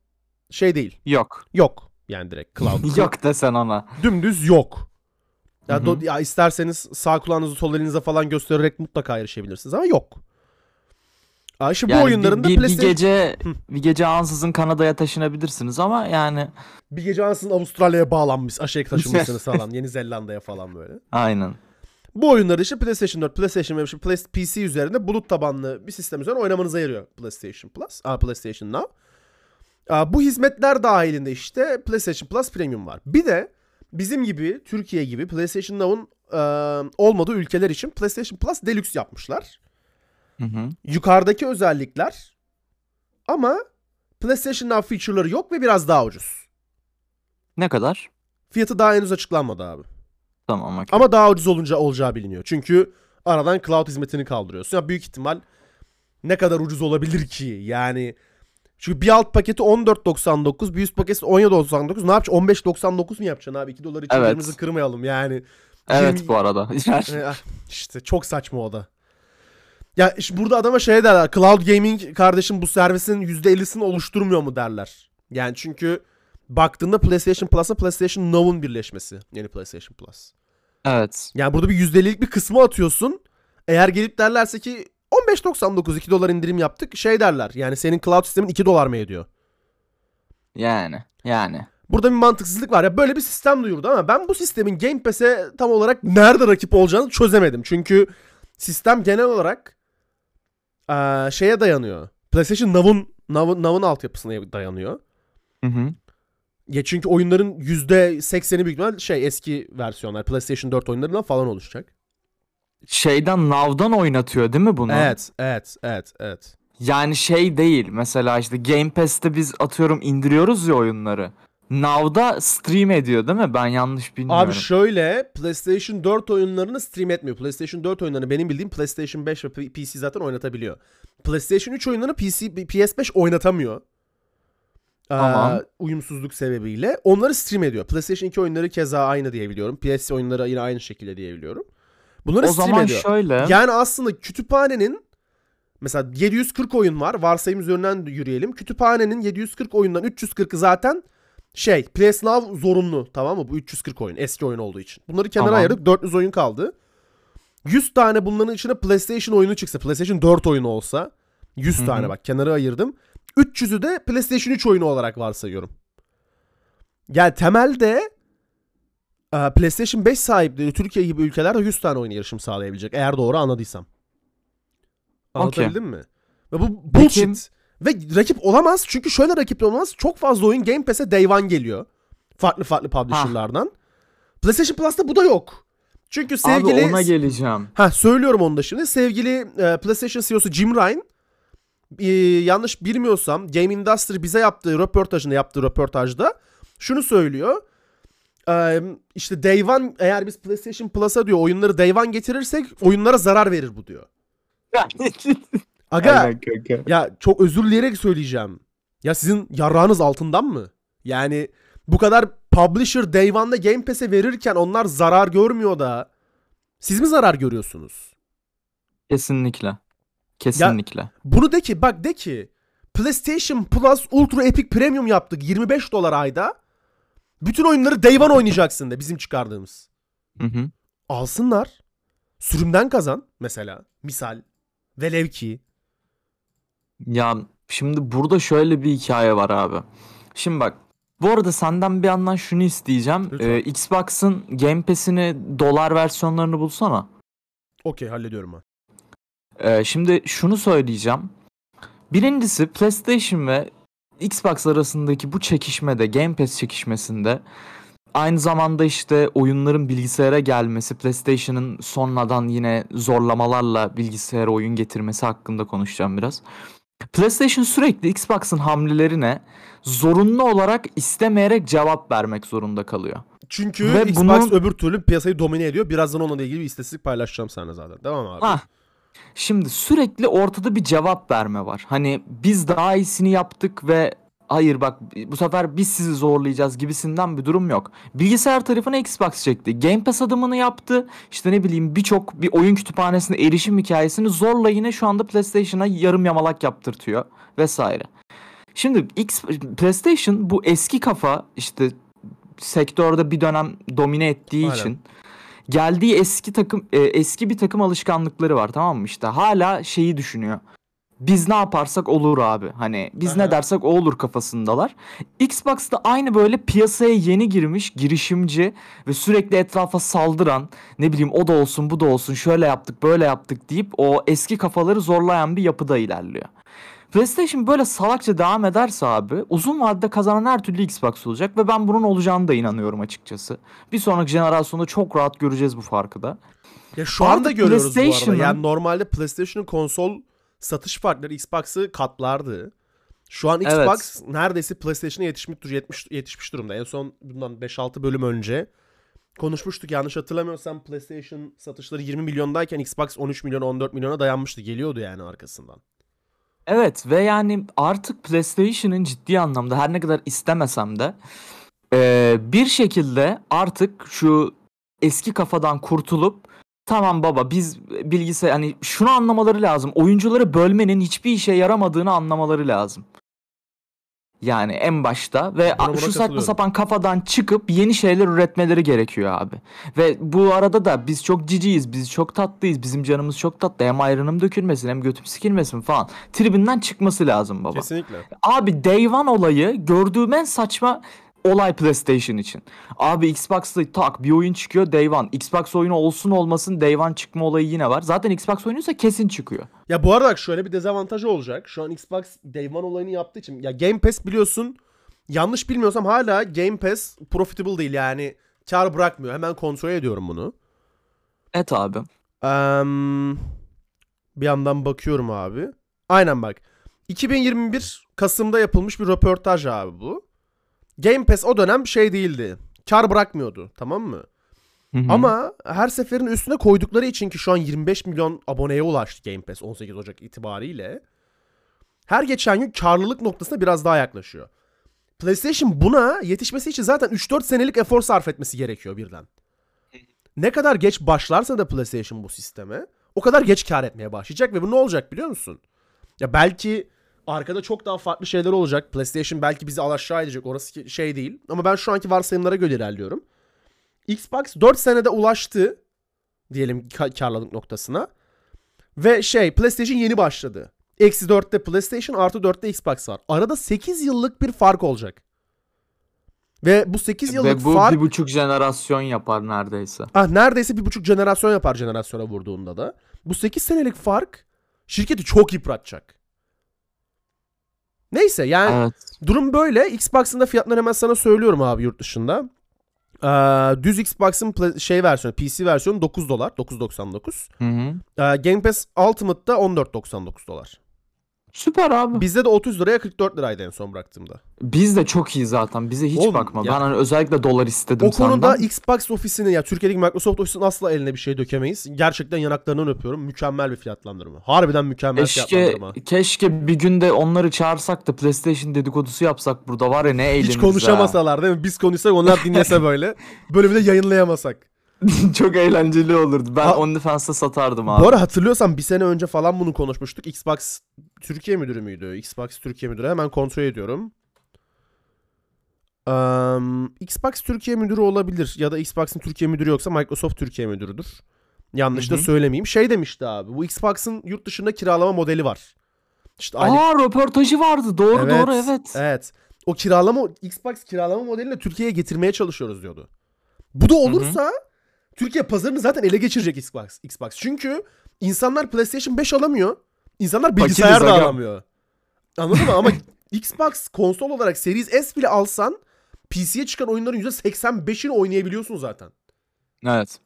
şey değil. Yok. Yok. Yani direkt cloud. Yok desen ona. Dümdüz yok. Ya, Hı hı. do- ya isterseniz sağ kulağınızı sol elinize falan göstererek mutlaka erişebilirsiniz ama yok. Aa, bu Yani oyunların da bir, bir, bir PlayStation... gece bir gece ansızın Kanada'ya taşınabilirsiniz ama yani Bir gece ansızın Avustralya'ya bağlanmış, aşağıya taşınmışsınız falan. Yeni Zelanda'ya falan böyle. aynen. Bu oyunları işte PlayStation 4, PlayStation 5, Play- PC üzerinde bulut tabanlı bir sistem üzerine oynamanıza yarıyor PlayStation Plus, aa, PlayStation Now. Aa, bu hizmetler dahilinde işte PlayStation Plus Premium var. Bir de bizim gibi, Türkiye gibi PlayStation Now'un e, olmadığı ülkeler için PlayStation Plus Deluxe yapmışlar. Hı hı. Yukarıdaki özellikler ama PlayStation Now feature'ları yok ve biraz daha ucuz. Ne kadar? Fiyatı daha henüz açıklanmadı abi. Tamam okey. Ama daha ucuz olunca olacağı biliniyor. Çünkü aradan cloud hizmetini kaldırıyorsun. Ya büyük ihtimal ne kadar ucuz olabilir ki? Yani çünkü bir alt paketi 14.99, bir üst paketi 17.99. Ne yapacaksın? 15.99 mu yapacaksın abi? 2 dolar için Evet. birbirimizi kırmayalım yani. Evet bu arada. E, ah, işte çok saçma o da. Ya işte burada adama şey derler. Cloud Gaming kardeşim bu servisin %50'sini oluşturmuyor mu derler. Yani çünkü baktığında PlayStation Plus'a PlayStation Now'un birleşmesi. Yeni PlayStation Plus. Evet. Yani burada bir %50'lik bir kısmı atıyorsun. Eğer gelip derlerse ki 15.99 2 dolar indirim yaptık şey derler. Yani senin cloud sistemin 2 dolar mı ediyor? Yani. Yani. Burada bir mantıksızlık var ya böyle bir sistem duyurdu ama ben bu sistemin Game Pass'e tam olarak nerede rakip olacağını çözemedim. Çünkü sistem genel olarak eee, şeye dayanıyor. PlayStation Now'un Now'un, Now'un altyapısına dayanıyor. Hı hı. Ya çünkü oyunların %80'i büyük ihtimal şey eski versiyonlar PlayStation 4 oyunlarından falan oluşacak. Şeyden Now'dan oynatıyor değil mi bunu? Evet, evet, evet, evet. Yani şey değil. Mesela işte Game Pass'te biz atıyorum indiriyoruz ya oyunları. Now'da stream ediyor değil mi? Ben yanlış bilmiyorum. Abi şöyle PlayStation 4 oyunlarını stream etmiyor. PlayStation 4 oyunlarını benim bildiğim PlayStation 5 ve PC zaten oynatabiliyor. PlayStation 3 oyunlarını PC, PS5 oynatamıyor. Ee, Tamam. uyumsuzluk sebebiyle. Onları stream ediyor. PlayStation 2 oyunları keza aynı diyebiliyorum. PS oyunları yine aynı şekilde diyebiliyorum. Bunları o stream zaman ediyor. şöyle. Yani aslında kütüphanenin mesela 740 oyun var. Varsayım üzerinden yürüyelim. Kütüphanenin 740 oyundan 340'ı zaten şey PS Now zorunlu tamam mı? Bu 340 oyun eski oyun olduğu için. Bunları kenara Tamam. ayırdık 400 oyun kaldı. 100 tane bunların içine PlayStation oyunu çıksa PlayStation 4 oyunu olsa 100 Hı hı. tane bak kenara ayırdım. 300'ü de PlayStation 3 oyunu olarak varsayıyorum. Yani temelde PlayStation 5 sahipleri Türkiye gibi ülkelerde 100 tane oyun yarışım sağlayabilecek. Eğer doğru anladıysam. Anlatabildim mi? Ve bu Peki- bullshit. Ve rakip olamaz. Çünkü şöyle rakip olamaz. Çok fazla oyun Game Pass'e Day One geliyor. Farklı farklı publisher'lardan. PlayStation Plus'ta bu da yok. Çünkü sevgili... Abi ona geleceğim. Ha söylüyorum onu da şimdi. Sevgili e, PlayStation CEO'su Jim Ryan e, yanlış bilmiyorsam Game Industry bize yaptığı röportajında yaptığı röportajda şunu söylüyor. İşte Day One eğer biz PlayStation Plus'a diyor oyunları Day One getirirsek oyunlara zarar verir bu diyor. Aga ya çok özür dileyerek söyleyeceğim. Ya sizin yarrağınız altından mı? Yani bu kadar publisher Day One'da Game Pass'e verirken onlar zarar görmüyor da siz mi zarar görüyorsunuz? Kesinlikle. Kesinlikle. Bunu de ki bak de ki PlayStation Plus Ultra Epic Premium yaptık 25 dolar ayda. Bütün oyunları Day One oynayacaksın de bizim çıkardığımız. Hı hı. Alsınlar. Sürümden kazan mesela. Misal. Velev ki. Ya şimdi burada şöyle bir hikaye var abi. Şimdi bak bu arada senden bir yandan şunu isteyeceğim. Lütfen. Ee, Xbox'ın Game Pass'ini dolar versiyonlarını bulsana. Okey hallediyorum ben. Ee, şimdi şunu söyleyeceğim. Birincisi PlayStation ve Xbox arasındaki bu çekişmede, Game Pass çekişmesinde aynı zamanda işte oyunların bilgisayara gelmesi, PlayStation'ın sonradan yine zorlamalarla bilgisayara oyun getirmesi hakkında konuşacağım biraz. PlayStation sürekli Xbox'ın hamlelerine zorunlu olarak istemeyerek cevap vermek zorunda kalıyor. Çünkü Ve Xbox bunun- öbür türlü piyasayı domine ediyor. Birazdan onunla ilgili bir istatistik paylaşacağım sana zaten. Tamam abi. Hah. Şimdi sürekli ortada bir cevap verme var. Hani biz daha iyisini yaptık ve hayır bak bu sefer biz sizi zorlayacağız gibisinden bir durum yok. Bilgisayar tarafına Xbox çekti. Game Pass adımını yaptı. İşte ne bileyim birçok bir oyun kütüphanesine erişim hikayesini zorla yine şu anda PlayStation'a yarım yamalak yaptırtıyor vesaire. Şimdi X, PlayStation bu eski kafa işte sektörde bir dönem domine ettiği Aynen. için geldiği eski takım e, eski bir takım alışkanlıkları var tamam mı işte hala şeyi düşünüyor. Biz ne yaparsak olur abi. Hani biz Aha. ne dersek o olur kafasındalar. Xbox'ta aynı böyle piyasaya yeni girmiş girişimci ve sürekli etrafa saldıran ne bileyim o da olsun bu da olsun şöyle yaptık böyle yaptık deyip o eski kafaları zorlayan bir yapıda ilerliyor. PlayStation böyle salakça devam ederse abi uzun vadede kazanan her türlü Xbox olacak ve ben bunun olacağını da inanıyorum açıkçası. Bir sonraki jenerasyonda çok rahat göreceğiz bu farkı da. Ya şu anda görüyoruz bu arada. Yani normalde PlayStation'ın konsol satış farkları Xbox'ı katlardı. Şu an Evet. Xbox neredeyse PlayStation'a yetişmiş, yetmiş, yetişmiş durumda. En son bundan 5-6 bölüm önce konuşmuştuk. Yanlış hatırlamıyorsam PlayStation satışları 20 milyondayken Xbox 13 milyon 14 milyona dayanmıştı. Geliyordu yani arkasından. Evet ve yani artık PlayStation'ın ciddi anlamda her ne kadar istemesem de bir şekilde artık şu eski kafadan kurtulup Tamam baba biz bilgisayar hani şunu anlamaları lazım. Oyuncuları bölmenin hiçbir işe yaramadığını anlamaları lazım. Yani en başta ve Buna- buna şu saçma sapan kafadan çıkıp yeni şeyler üretmeleri gerekiyor abi. Ve bu arada da biz çok ciciyiz, biz çok tatlıyız, bizim canımız çok tatlı. Hem ayrınım dökülmesin hem götüm sikilmesin falan. Tribinden çıkması lazım baba. Kesinlikle. Abi Day One olayı gördüğüm en saçma olay PlayStation için. Abi Xbox'ta tak bir oyun çıkıyor Day One. Xbox oyunu olsun olmasın Day One çıkma olayı yine var. Zaten Xbox oyunuysa kesin çıkıyor. Ya bu arada bak şöyle bir dezavantajı olacak. Şu an Xbox Day One olayını yaptığı için. Ya Game Pass biliyorsun. Yanlış bilmiyorsam hala Game Pass profitable değil yani. Kar bırakmıyor. Hemen kontrol ediyorum bunu. Evet abi. Em, bir yandan bakıyorum abi. Aynen bak. 2021 Kasım'da yapılmış bir röportaj abi bu. Game Pass o dönem şey değildi. Kar bırakmıyordu tamam mı? Hı hı. Ama her seferin üstüne koydukları için ki şu an 25 milyon aboneye ulaştı Game Pass 18 Ocak itibariyle. Her geçen gün karlılık noktasına biraz daha yaklaşıyor. PlayStation buna yetişmesi için zaten 3-4 senelik efor sarf etmesi gerekiyor birden. Ne kadar geç başlarsa da PlayStation bu sisteme o kadar geç kar etmeye başlayacak ve bu ne olacak biliyor musun? Ya belki arkada çok daha farklı şeyler olacak. PlayStation belki bizi alaşağı edecek orası şey değil. Ama ben şu anki varsayımlara göre ilerliyorum. Xbox 4 senede ulaştı diyelim ka- karlılık noktasına. Ve şey PlayStation yeni başladı. Eksi 4'te PlayStation artı 4'te Xbox var. Arada 8 yıllık bir fark olacak. Ve bu 8 yıllık Ve bu fark bir buçuk jenerasyon yapar neredeyse. ah, neredeyse bir buçuk jenerasyon yapar jenerasyona vurduğunda da. Bu 8 senelik fark şirketi çok yıpratacak. Neyse yani Evet. Durum böyle. Xbox'ın da fiyatlarını hemen sana söylüyorum abi yurt dışında. Ee, düz Xbox'ın şey versiyonu, PC versiyonu 9 dolar, 9.99. Hı hı. Ee, Game Pass Ultimate'da 14.99 dolar. Süper abi. Bizde de 30 liraya 44 liraydı en son bıraktığımda. Biz de çok iyi zaten. Bize hiç Oğlum, bakma. ya- Ben hani özellikle dolar istedim O konuda senden. Xbox ofisini ya Türkiye'deki Microsoft ofisinin asla eline bir şey dökemeyiz. Gerçekten yanaklarından öpüyorum. Mükemmel bir fiyatlandırma. Harbiden mükemmel Keşke fiyatlandırma. keşke bir günde onları çağırsak da PlayStation dedikodusu yapsak burada var ya ne eğleniriz Hiç ha. konuşamasalar değil mi? Biz konuşsak onlar dinlese böyle. Böyle bir de yayınlayamasak. Çok eğlenceli olurdu. Ben Ha- OnlyFans'ta satardım abi. Bu arada hatırlıyorsan bir sene önce falan bunu konuşmuştuk. Xbox Türkiye müdürü müydü? Xbox Türkiye müdürü. Hemen kontrol ediyorum. Eee, Xbox Türkiye müdürü olabilir. Ya da Xbox'ın Türkiye müdürü yoksa Microsoft Türkiye müdürüdür. Yanlış da söylemeyeyim. Şey demişti abi. Bu Xbox'ın yurt dışında kiralama modeli var. İşte Aa röportajı vardı. Doğru doğru evet. Evet. O kiralama Xbox kiralama modelini Türkiye'ye getirmeye çalışıyoruz diyordu. Bu da olursa Türkiye pazarını zaten ele geçirecek Xbox. Xbox. Çünkü insanlar PlayStation 5 alamıyor. İnsanlar bilgisayar da alamıyor. Anladın mı? Ama Xbox konsol olarak Series S bile alsan PC'ye çıkan oyunların %85'ini oynayabiliyorsun zaten. Evet.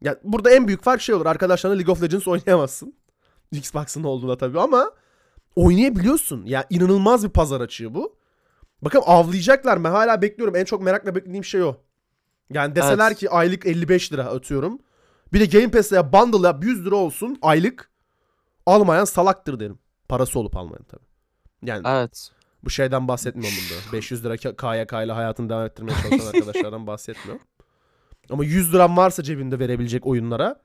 Ya burada en büyük fark şey olur. Arkadaşlarla League of Legends oynayamazsın. Xbox'ın olduğunda tabii ama oynayabiliyorsun. Ya inanılmaz bir pazar açığı bu. Bakalım avlayacaklar mı? Hala bekliyorum. En çok merakla beklediğim şey o. Yani deseler Evet. ki aylık 55 lira atıyorum. Bir de Game Pass'e ya bundle yap 100 lira olsun aylık. Almayan salaktır derim. Parası olup almayan tabii. Yani Evet. bu şeyden bahsetmiyorum bunda. 500 lira KYK ile hayatını devam ettirmeye çalışan arkadaşlardan bahsetmiyorum. Ama 100 liram varsa cebinde verebilecek oyunlara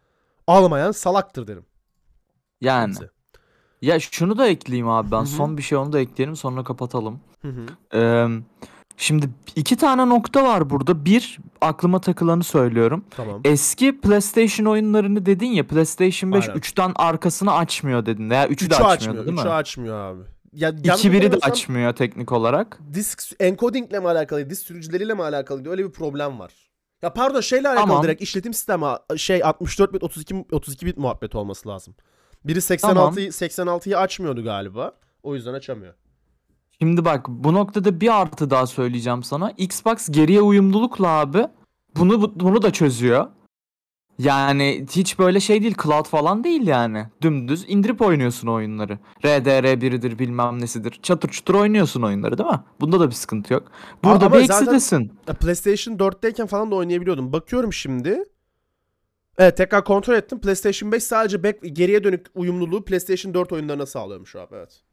almayan salaktır derim. Yani. Neyse. Ya şunu da ekleyeyim abi ben. Hı hı. Son bir şey onu da ekleyelim sonra kapatalım. Hı hı. Ee, şimdi iki tane nokta var burada. Bir aklıma takılanı söylüyorum. Tamam. Eski PlayStation oyunlarını dedin ya PlayStation 5 Aynen. 3'ten arkasını açmıyordu dedin. Veya 3'ü de Üçü açmıyordu açmıyor. değil mi? açmıyor abi. Ya, 2 yanlış biri de hatırlamıyorsam açmıyor teknik olarak. Disk encodingle mi alakalı, disk sürücüleriyle mi alakalıydı? Öyle bir problem var. Ya pardon şeyle alakalı Tamam. direkt işletim sistemi şey 64 bit 32 32 bit muhabbet olması lazım. Biri 86'yı 86'yı açmıyordu galiba. O yüzden açamıyor. Şimdi bak bu noktada bir artı daha söyleyeceğim sana. Xbox geriye uyumlulukla abi bunu bunu da çözüyor. Yani hiç böyle şey değil cloud falan değil yani. Dümdüz indirip oynuyorsun oyunları. RDR1'idir bilmem nesidir. Çatır çutur oynuyorsun oyunları değil mi? Bunda da bir sıkıntı yok. Burada ama bir eksidesin. Ya PlayStation 4'teyken falan da oynayabiliyordum. Bakıyorum şimdi. Evet tekrar kontrol ettim. PlayStation 5 sadece back, geriye dönük uyumluluğu PlayStation 4 oyunlarına sağlıyormuş abi evet.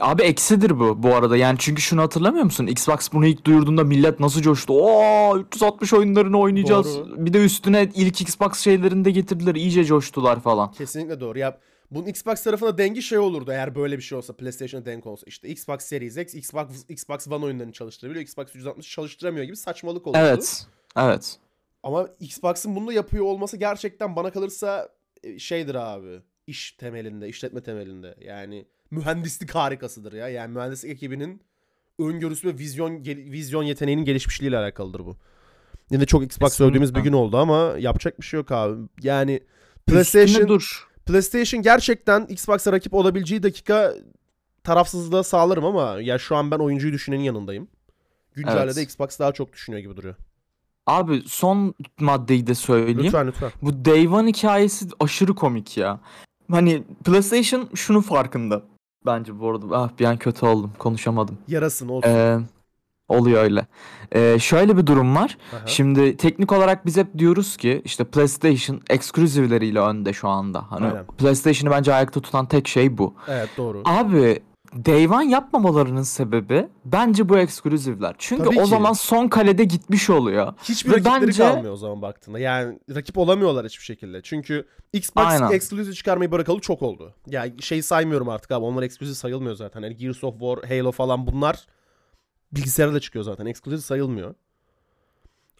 Abi eksidir bu bu arada. Yani çünkü şunu hatırlamıyor musun? Xbox bunu ilk duyurduğunda millet nasıl coştu? Oo 360 oyunlarını oynayacağız. Doğru. Bir de üstüne ilk Xbox şeylerini de getirdiler. İyice coştular falan. Kesinlikle doğru. Ya bunun Xbox tarafına dengi şey olurdu eğer böyle bir şey olsa PlayStation'a denk olsa. İşte Xbox Series X, Xbox Xbox One oyunlarını çalıştırabiliyor. Xbox 360 çalıştıramıyor gibi saçmalık olurdu. Evet. Evet. Ama Xbox'ın bunu yapıyor olması gerçekten bana kalırsa e, şeydir abi. İş temelinde, işletme temelinde. Yani mühendislik harikasıdır ya. Yani mühendislik ekibinin öngörüsü ve vizyon vizyon yeteneğinin gelişmişliğiyle alakalıdır bu. Yine çok Xbox Kesinlikle. övdüğümüz bir gün oldu ama yapacak bir şey yok abi. Yani PlayStation dur. PlayStation gerçekten Xbox'a rakip olabileceği dakika tarafsızlığa sağlarım ama ya şu an ben oyuncuyu düşünenin yanındayım. Güncelde Evet. de Xbox daha çok düşünüyor gibi duruyor. Abi son maddeyi de söyleyeyim. Lütfen lütfen. Bu Day One hikayesi aşırı komik ya. Hani PlayStation şunun farkında. Bence bu arada ah bir an kötü oldum konuşamadım. Yarasın olsun. Ee, oluyor öyle. Ee, şöyle bir durum var. Aha. Şimdi teknik olarak biz hep diyoruz ki işte PlayStation exclusive'leriyle önde şu anda. Hani Aynen. PlayStation'ı bence ayakta tutan tek şey bu. Evet doğru. Abi Day One yapmamalarının sebebi bence bu exclusive'ler. Çünkü Tabii o ki. zaman son kalede gitmiş oluyor. Hiçbir Ve rakipleri bence- kalmıyor o zaman baktığında. Yani rakip olamıyorlar hiçbir şekilde. Çünkü Xbox Aynen. exclusive çıkarmayı bırakalı çok oldu. Ya şey saymıyorum artık abi. Onlar exclusive sayılmıyor zaten. Yani Gears of War, Halo falan bunlar bilgisayara da çıkıyor zaten. Exclusive sayılmıyor.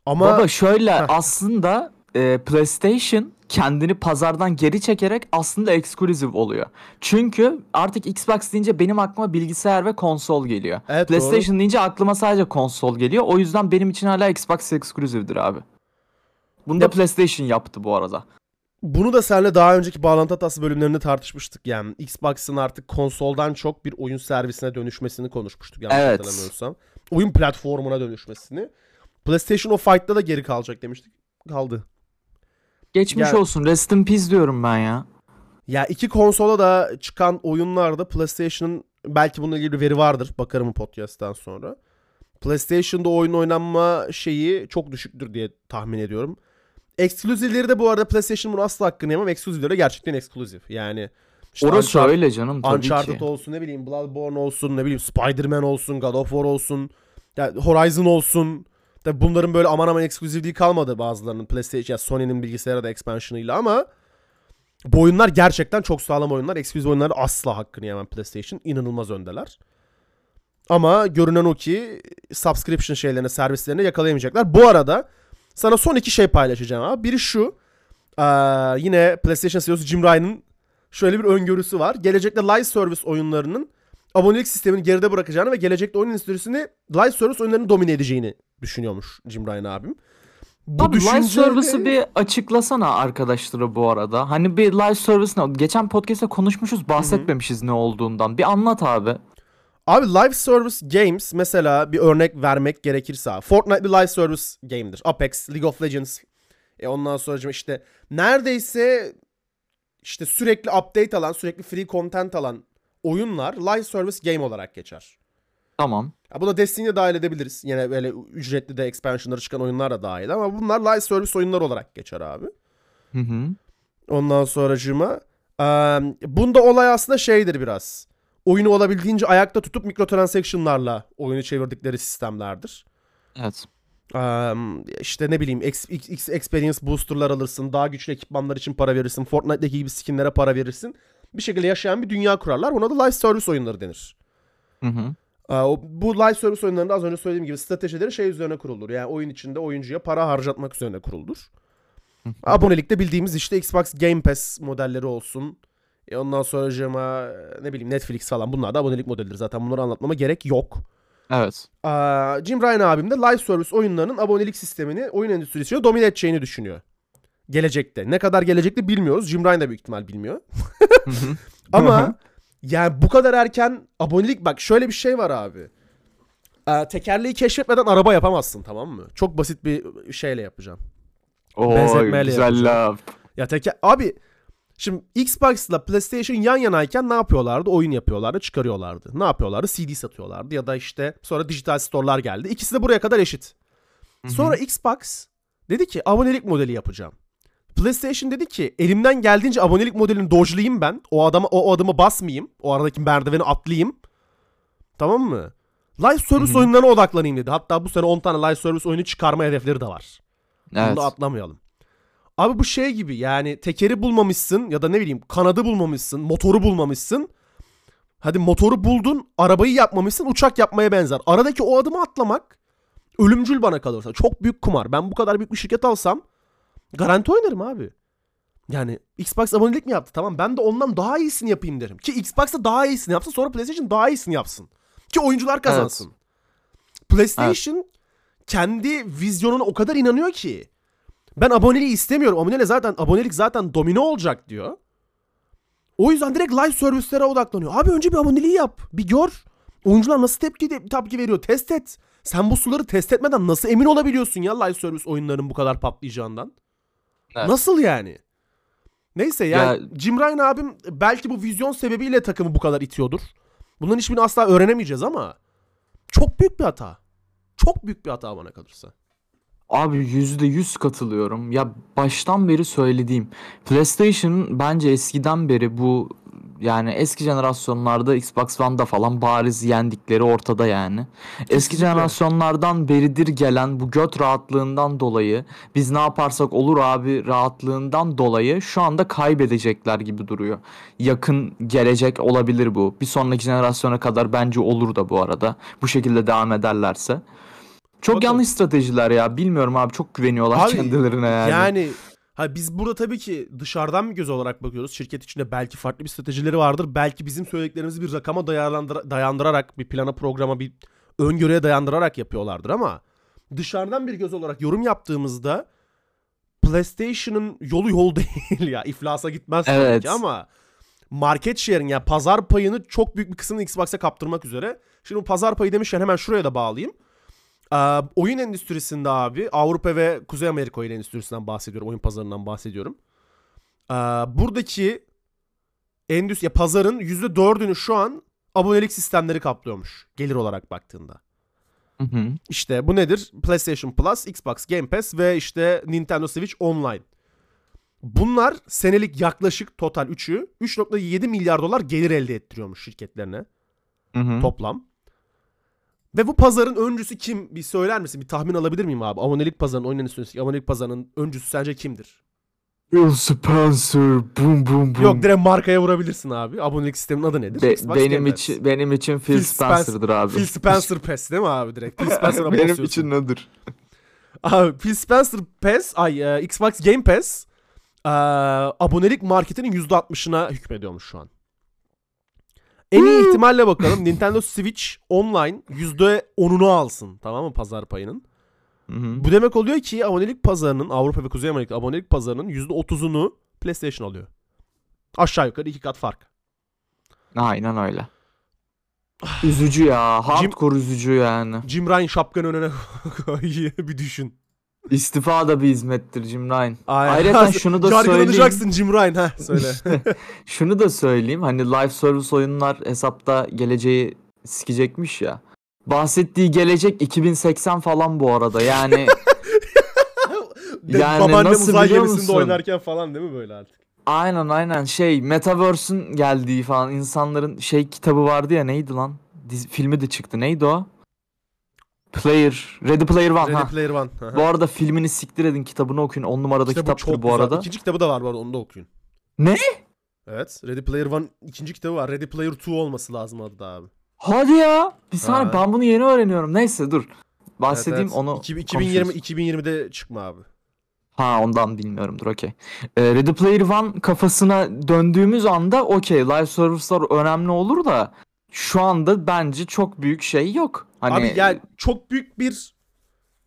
Ama Baba şöyle Heh. aslında e, PlayStation kendini pazardan geri çekerek aslında exclusive oluyor. Çünkü artık Xbox deyince benim aklıma bilgisayar ve konsol geliyor. evet doğru. PlayStation deyince aklıma sadece konsol geliyor. O yüzden benim için hala Xbox exclusive'dir abi. Bunu da Ya- PlayStation yaptı bu arada. Bunu da seninle daha önceki bağlantı hatası bölümlerinde tartışmıştık. Yani Xbox'ın artık konsoldan çok bir oyun servisine dönüşmesini konuşmuştuk yanlış Evet. hatırlamıyorsam. Oyun platformuna dönüşmesini. PlayStation o fight'ta da geri kalacak demiştik. Kaldı. Geçmiş Ya- olsun. Rest in peace diyorum ben ya. Ya iki konsola da çıkan oyunlarda PlayStation'ın belki bununla ilgili bir veri vardır. Bakarım podcast'tan sonra. PlayStation'da oyun oynanma şeyi çok düşüktür diye tahmin ediyorum. Exclusive'leri de bu arada PlayStation bunu asla hakkını yemem. Exclusive'leri gerçekten exclusive. Yani işte Orası Uncharted- öyle canım tabii Uncharted ki. olsun ne bileyim Bloodborne olsun ne bileyim Spider-Man olsun God of War olsun yani Horizon olsun. Tabi bunların böyle aman aman ekskluzivliği kalmadı bazılarının PlayStation ya Sony'nin bilgisayara da expansion'ıyla ama bu oyunlar gerçekten çok sağlam oyunlar. Ekskluzif oyunları asla hakkını yemem PlayStation. İnanılmaz öndeler. Ama görünen o ki subscription şeylerine, servislerine yakalayamayacaklar. Bu arada sana son iki şey paylaşacağım abi. Biri şu. Yine PlayStation CEO'su Jim Ryan'ın şöyle bir öngörüsü var. Gelecekte live service oyunlarının abonelik sistemini geride bırakacağını ve gelecekte oyun endüstrisini live service oyunlarını domine edeceğini düşünüyormuş Jim Ryan abim. Bu Abi live düşünce- service'ı bir açıklasana arkadaşlara bu arada. Hani bir live service ne? Geçen podcast'te konuşmuşuz bahsetmemişiz ne olduğundan. Bir anlat abi. Abi live service games mesela bir örnek vermek gerekirse Fortnite bir live service game'dir. Apex, League of Legends. E ondan sonra işte neredeyse işte sürekli update alan, sürekli free content alan oyunlar live service game olarak geçer. Tamam. Ya buna Destiny'yi dahil edebiliriz. Yine böyle ücretli de expansionları çıkan oyunlar da dahil ama bunlar live service oyunlar olarak geçer abi. Hı hı. Ondan sonracığıma eee, bunda olay aslında şeydir biraz. Oyunu olabildiğince ayakta tutup mikrotransaction'larla oyunu çevirdikleri sistemlerdir. Evet. Eee işte ne bileyim X, X, X experience booster'lar alırsın. Daha güçlü ekipmanlar için para verirsin. Fortnite'deki gibi skinlere para verirsin. Bir şekilde yaşayan bir dünya kurarlar. Buna da live service oyunları denir. Hı hı. Bu live service oyunlarında az önce söylediğim gibi stratejileri şey üzerine kurulur. Yani oyun içinde oyuncuya para harcatmak üzerine kurulur. Abonelikte bildiğimiz işte Xbox Game Pass modelleri olsun. E ondan sonra ne bileyim Netflix falan bunlar da abonelik modelidir zaten. Bunları anlatmama gerek yok. Evet. Aa, Jim Ryan abim de live service oyunlarının abonelik sistemini oyun endüstrisine domine edeceğini düşünüyor. Gelecekte. Ne kadar gelecekte bilmiyoruz. Jim Ryan da büyük ihtimal bilmiyor. Ama yani bu kadar erken abonelik bak şöyle bir şey var abi. Ee, tekerleği keşfetmeden araba yapamazsın tamam mı? Çok basit bir şeyle yapacağım. Benzetmeyle güzel laf. Ya teker abi şimdi Xbox'la PlayStation yan yanayken ne yapıyorlardı? Oyun yapıyorlardı, çıkarıyorlardı. Ne yapıyorlardı? CD satıyorlardı ya da işte sonra dijital store'lar geldi. İkisi de buraya kadar eşit. Sonra Xbox dedi ki abonelik modeli yapacağım. PlayStation dedi ki elimden geldiğince abonelik modelini dojlayayım ben. O adama o adımı basmayayım. O aradaki merdiveni atlayayım. Tamam mı? Live service Hı hı. oyunlarına odaklanayım dedi. Hatta bu sene 10 tane live service oyunu çıkarma hedefleri de var. Bunu Evet. da atlamayalım. Abi bu şey gibi yani tekeri bulmamışsın ya da ne bileyim kanadı bulmamışsın, motoru bulmamışsın. Hadi motoru buldun, arabayı yapmamışsın, uçak yapmaya benzer. Aradaki o adımı atlamak ölümcül bana kalırsa. Çok büyük kumar. Ben bu kadar büyük bir şirket alsam garanti oynarım abi. Yani Xbox abonelik mi yaptı? Tamam ben de ondan daha iyisini yapayım derim. Ki Xbox da daha iyisini yapsın sonra PlayStation daha iyisini yapsın. Ki oyuncular kazansın. PlayStation kendi vizyonuna o kadar inanıyor ki. Ben aboneliği istemiyorum. Abonelik zaten abonelik zaten domino olacak diyor. O yüzden direkt live servislere odaklanıyor. Abi önce bir aboneliği yap. Bir gör. Oyuncular nasıl tepki tepki veriyor. Test et. Sen bu suları test etmeden nasıl emin olabiliyorsun ya live service oyunlarının bu kadar patlayacağından? Evet. Nasıl yani? Neyse yani Ya- Jim Ryan abim belki bu vizyon sebebiyle takımı bu kadar itiyordur. Bunların hiçbirini asla öğrenemeyeceğiz ama çok büyük bir hata. Çok büyük bir hata bana kalırsa. Abi yüzde yüz katılıyorum. Ya baştan beri söylediğim PlayStation bence eskiden beri bu yani eski jenerasyonlarda Xbox One'da falan bariz yendikleri ortada yani. Eski jenerasyonlardan beridir gelen bu göt rahatlığından dolayı biz ne yaparsak olur abi rahatlığından dolayı şu anda kaybedecekler gibi duruyor. Yakın gelecek olabilir bu. Bir sonraki jenerasyona kadar bence olur da bu arada. Bu şekilde devam ederlerse. Çok Bakalım. yanlış stratejiler ya. Bilmiyorum abi çok güveniyorlar Abi, kendilerine yani. Yani ha biz burada tabii ki dışarıdan bir göz olarak bakıyoruz. Şirket içinde belki farklı bir stratejileri vardır. Belki bizim söylediklerimizi bir rakama dayandıra- dayandırarak, bir plana, programa, bir öngörüye dayandırarak yapıyorlardır ama dışarıdan bir göz olarak yorum yaptığımızda PlayStation'ın yolu yol değil ya. İflasa gitmez tabii Evet. ki ama market share'in yani pazar payını çok büyük bir kısmını Xbox'a kaptırmak üzere. Şimdi bu pazar payı demişken hemen şuraya da bağlayayım. Ee, oyun endüstrisinde abi Avrupa ve Kuzey Amerika oyun endüstrisinden bahsediyorum. Oyun pazarından bahsediyorum. Ee, buradaki endüstri ya pazarın %4'ünü şu an abonelik sistemleri kaplıyormuş gelir olarak baktığında. Hı hı. İşte bu nedir? PlayStation Plus, Xbox Game Pass ve işte Nintendo Switch Online. Bunlar senelik yaklaşık total 3'ü 3.7 milyar dolar gelir elde ettiriyormuş şirketlerine Hı hı. toplam. Ve bu pazarın öncüsü kim? Bir söyler misin? Bir tahmin alabilir miyim abi? Abonelik pazarının, oyun endüstrisi, abonelik pazarının öncüsü sence kimdir? Phil Spencer. Boom boom boom. Yok direkt markaya vurabilirsin abi. Abonelik sistemin adı nedir? Be- Xbox benim için benim için Phil, Phil Spencer- Spencer'dır abi. Phil Spencer Pass değil mi abi direkt? Phil Spencer'a benim için nedir? Abi Phil Spencer Pass, ay e, Xbox Game Pass e, abonelik marketinin %60'ına hükmediyormuş şu an. En iyi ihtimalle bakalım Nintendo Switch Online %10'unu alsın tamam mı pazar payının. Bu demek oluyor ki abonelik pazarının Avrupa ve Kuzey Amerika abonelik pazarının %30'unu PlayStation alıyor. Aşağı yukarı iki kat fark. Aynen öyle. Üzücü ya. Hardcore üzücü yani. Jim Ryan şapkanı önüne koy bir düşün. İstifa da bir hizmettir Jim Ryan. Aynen. Ayrıca şunu da söyleyeyim. Jim Ryan ha söyle. Şunu da söyleyeyim. Hani live service oyunlar hesapta geleceği sikecekmiş ya. Bahsettiği gelecek 2080 falan bu arada. Yani Yani Babaannem nasıl uzay gemisinde oynarken falan değil mi böyle artık? aynen aynen şey Metaverse'ün geldiği falan insanların şey kitabı vardı ya neydi lan? Dizi, filmi de çıktı. Neydi o? Player, Ready Player One. Ready ha. Player One. Bu arada filmini siktir edin kitabını okuyun. 10 numarada bu kitaptır çok bu, güzel. arada. İkinci kitabı da var bu arada onu da okuyun. Ne? Evet. Ready Player One ikinci kitabı var. Ready Player 2 olması lazım adı da abi. Hadi ya. Bir saniye ben bunu yeni öğreniyorum. Neyse dur. Bahsedeyim Evet, evet. onu İki- 2020 konuşuruz. 2020'de çıkma abi. Ha ondan bilmiyorumdur okey. Ee, Ready Player One kafasına döndüğümüz anda okey live service'lar önemli olur da şu anda bence çok büyük şey yok. Hani Abi yani çok büyük bir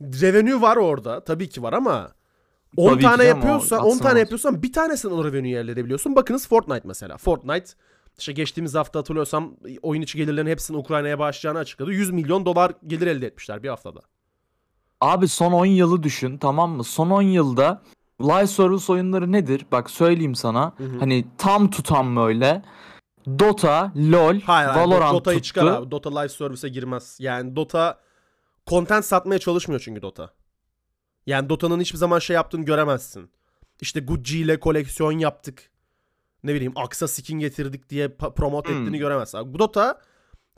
revenue var orada. Tabii ki var ama 10 Tabii tane yapıyorsan 10 atsın tane yapıyorsan bir tanesini o revenue'yi elde edebiliyorsun. Bakınız Fortnite mesela. Fortnite işte geçtiğimiz hafta hatırlıyorsam oyun içi gelirlerin hepsinin Ukrayna'ya bağışlayacağını açıkladı. 100 milyon dolar gelir elde etmişler bir haftada. Abi son 10 yılı düşün tamam mı? Son 10 yılda live service oyunları nedir? Bak söyleyeyim sana. Hı hı. Hani tam tutan böyle. Dota, LoL, Hayır, Valorant Dota'yı tuttu. çıkar abi. Dota live service'e girmez. Yani Dota content satmaya çalışmıyor çünkü Dota. Yani Dota'nın hiçbir zaman şey yaptığını göremezsin. İşte Gucci ile koleksiyon yaptık. Ne bileyim Aksa skin getirdik diye promote Hmm. ettiğini göremezsin. Abi, Bu Dota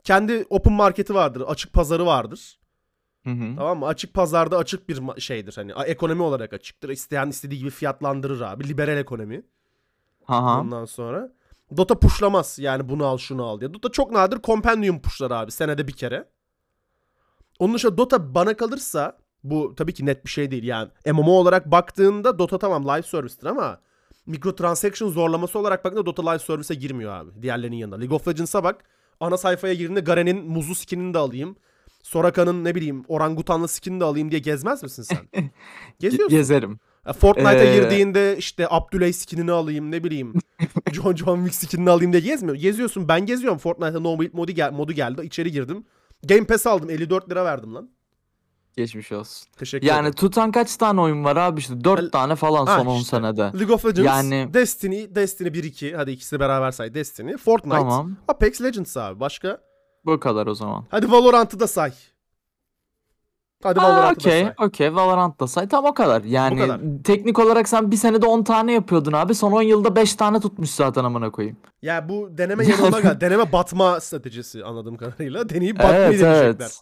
kendi open marketi vardır. Açık pazarı vardır. Hı hı. Tamam mı? Açık pazarda açık bir şeydir. Hani ekonomi olarak açıktır. İsteyen istediği gibi fiyatlandırır abi. Liberal ekonomi. Aha. Ondan sonra. Dota pushlamaz. Yani bunu al şunu al diye. Dota çok nadir compendium pushlar abi. Senede bir kere. Onun dışında Dota bana kalırsa bu tabii ki net bir şey değil. Yani MMO olarak baktığında Dota tamam live service'tir ama microtransaction zorlaması olarak baktığında Dota live service'e girmiyor abi. Diğerlerinin yanında. League of Legends'a bak. Ana sayfaya girdiğinde Garen'in muzlu skinini de alayım. Soraka'nın ne bileyim orangutanlı skinini de alayım diye gezmez misin sen? Ge- Geziyorsun. Gezerim. Ya Fortnite'a Ee, girdiğinde işte Abdüley skinini alayım ne bileyim. John John Wick skinini alayım diye gezmiyor. Geziyorsun. Ben geziyorum. Fortnite'a no build modu, gel modu geldi. İçeri girdim. Game Pass aldım. 54 lira verdim lan. Geçmiş olsun. Teşekkür Yani ederim. tutan kaç tane oyun var abi işte 4 El- tane falan Ha son 10 işte. senede. League of Legends, Yani- Destiny, Destiny 1-2. Hadi ikisi beraber say. Destiny, Fortnite, Tamam. Apex Legends abi. Başka? Bu kadar o zaman. Hadi Valorant'ı da say. Hadi Aa, Valorant'ı da okey, say. okey. Valorant da say. Tam o kadar. Yani kadar. teknik olarak sen bir senede 10 tane yapıyordun abi. Son 10 yılda 5 tane tutmuş zaten amına koyayım. Ya bu deneme yanılma. Deneme batma stratejisi anladığım kadarıyla. Deneyip batmayı Evet deneyecekler. evet.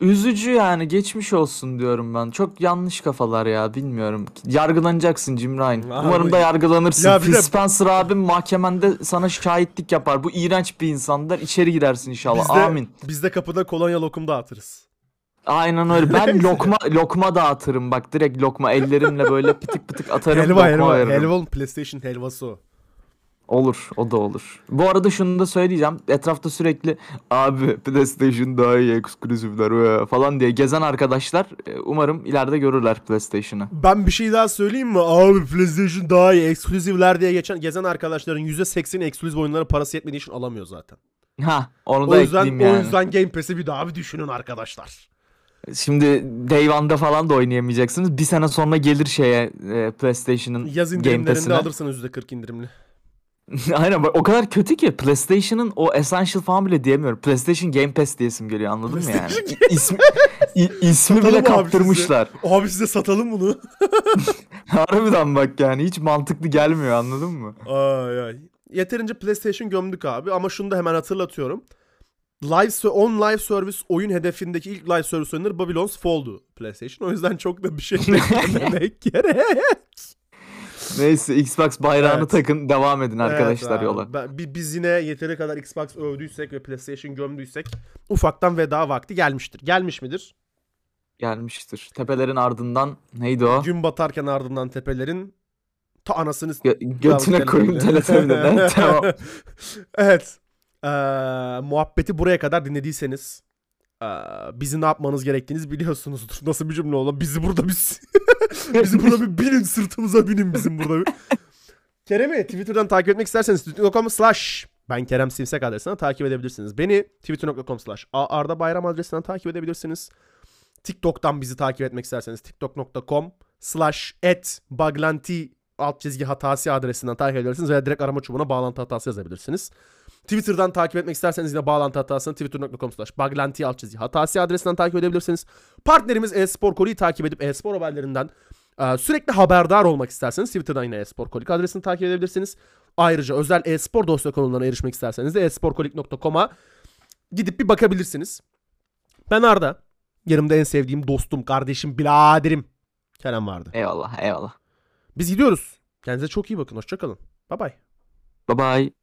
Üzücü yani geçmiş olsun diyorum ben. Çok yanlış kafalar ya bilmiyorum. Yargılanacaksın Jim Ryan. Abi- Umarım da yargılanırsın. Ya Phil de- Spencer abim mahkemende sana şahitlik yapar. Bu iğrenç bir insandır. İçeri girersin inşallah. Biz de, Amin. Biz de kapıda kolonya lokum dağıtırız. Aynen öyle. Ben lokma lokma dağıtırım bak direkt lokma ellerimle böyle pıtık pıtık atarım helva lokma helva. veririm. Helva PlayStation helvası o. Olur o da olur. Bu arada şunu da söyleyeceğim. Etrafta sürekli abi PlayStation daha iyi eksklusifler ee," falan diye gezen arkadaşlar e, umarım ileride görürler PlayStation'ı. Ben bir şey daha söyleyeyim mi? Abi PlayStation daha iyi. Ekskluzivler diye geçen gezen arkadaşların %80'i ekskluzif oyunlara parası yetmediği için alamıyor zaten. Ha onu O da yüzden ekleyeyim yani. o yüzden Game Pass'i bir daha bir düşünün arkadaşlar. Şimdi Day One'da falan da oynayamayacaksınız. Bir sene sonra gelir şeye e, PlayStation'ın Yaz indirimlerinde alırsınız %40 indirimli. Aynen bak o kadar kötü ki PlayStation'ın o Essential falan bile diyemiyorum. PlayStation Game Pass diyesim geliyor anladın mı yani? İsmi, i- ismi Satalım bile abi size. kaptırmışlar. Abi size satalım bunu. Harbiden bak yani hiç mantıklı gelmiyor anladın mı? ay ay. Yeterince PlayStation gömdük abi ama şunu da hemen hatırlatıyorum. Live on live service oyun hedefindeki ilk live service oyunları Babylon's Fall'du PlayStation. O yüzden çok da bir şey beklememek gerek. Neyse Xbox bayrağını Evet. takın devam edin arkadaşlar Evet yola. Ben- bi- biz yine yeteri kadar Xbox övdüysek ve PlayStation gömdüysek ufaktan veda vakti gelmiştir. Gelmiş midir? Gelmiştir. Tepelerin ardından neydi o? Gün batarken ardından tepelerin ta anasını Gö- götüne koyayım telefonunu. tamam. evet. Ee, muhabbeti buraya kadar dinlediyseniz ee, bizi ne yapmanız gerektiğinizi biliyorsunuzdur. Nasıl bir cümle oğlum? Bizi burada biz bizi burada bir binin sırtımıza binin bizim burada bir. Kerem'i Twitter'dan takip etmek isterseniz twitter.com slash ben Kerem Simsek adresinden takip edebilirsiniz. Beni twitter.com slash Arda Bayram adresinden takip edebilirsiniz. TikTok'tan bizi takip etmek isterseniz tiktok.com slash et baglanti alt çizgi hatası adresinden takip edebilirsiniz veya direkt arama çubuğuna bağlantı hatası yazabilirsiniz. Twitter'dan takip etmek isterseniz yine bağlantı hatasını twitter.com slash baglanti alt çizgi hatası adresinden takip edebilirsiniz. Partnerimiz e-spor takip edip e-spor haberlerinden e, sürekli haberdar olmak isterseniz Twitter'dan yine e-spor kolik adresini takip edebilirsiniz. Ayrıca özel e-spor dosya konularına erişmek isterseniz de e-sporkolik.com'a gidip bir bakabilirsiniz. Ben Arda. Yanımda en sevdiğim dostum, kardeşim, biraderim Kerem vardı. Eyvallah eyvallah. Biz gidiyoruz. Kendinize çok iyi bakın. Hoşçakalın. Bye bye. Bye bye.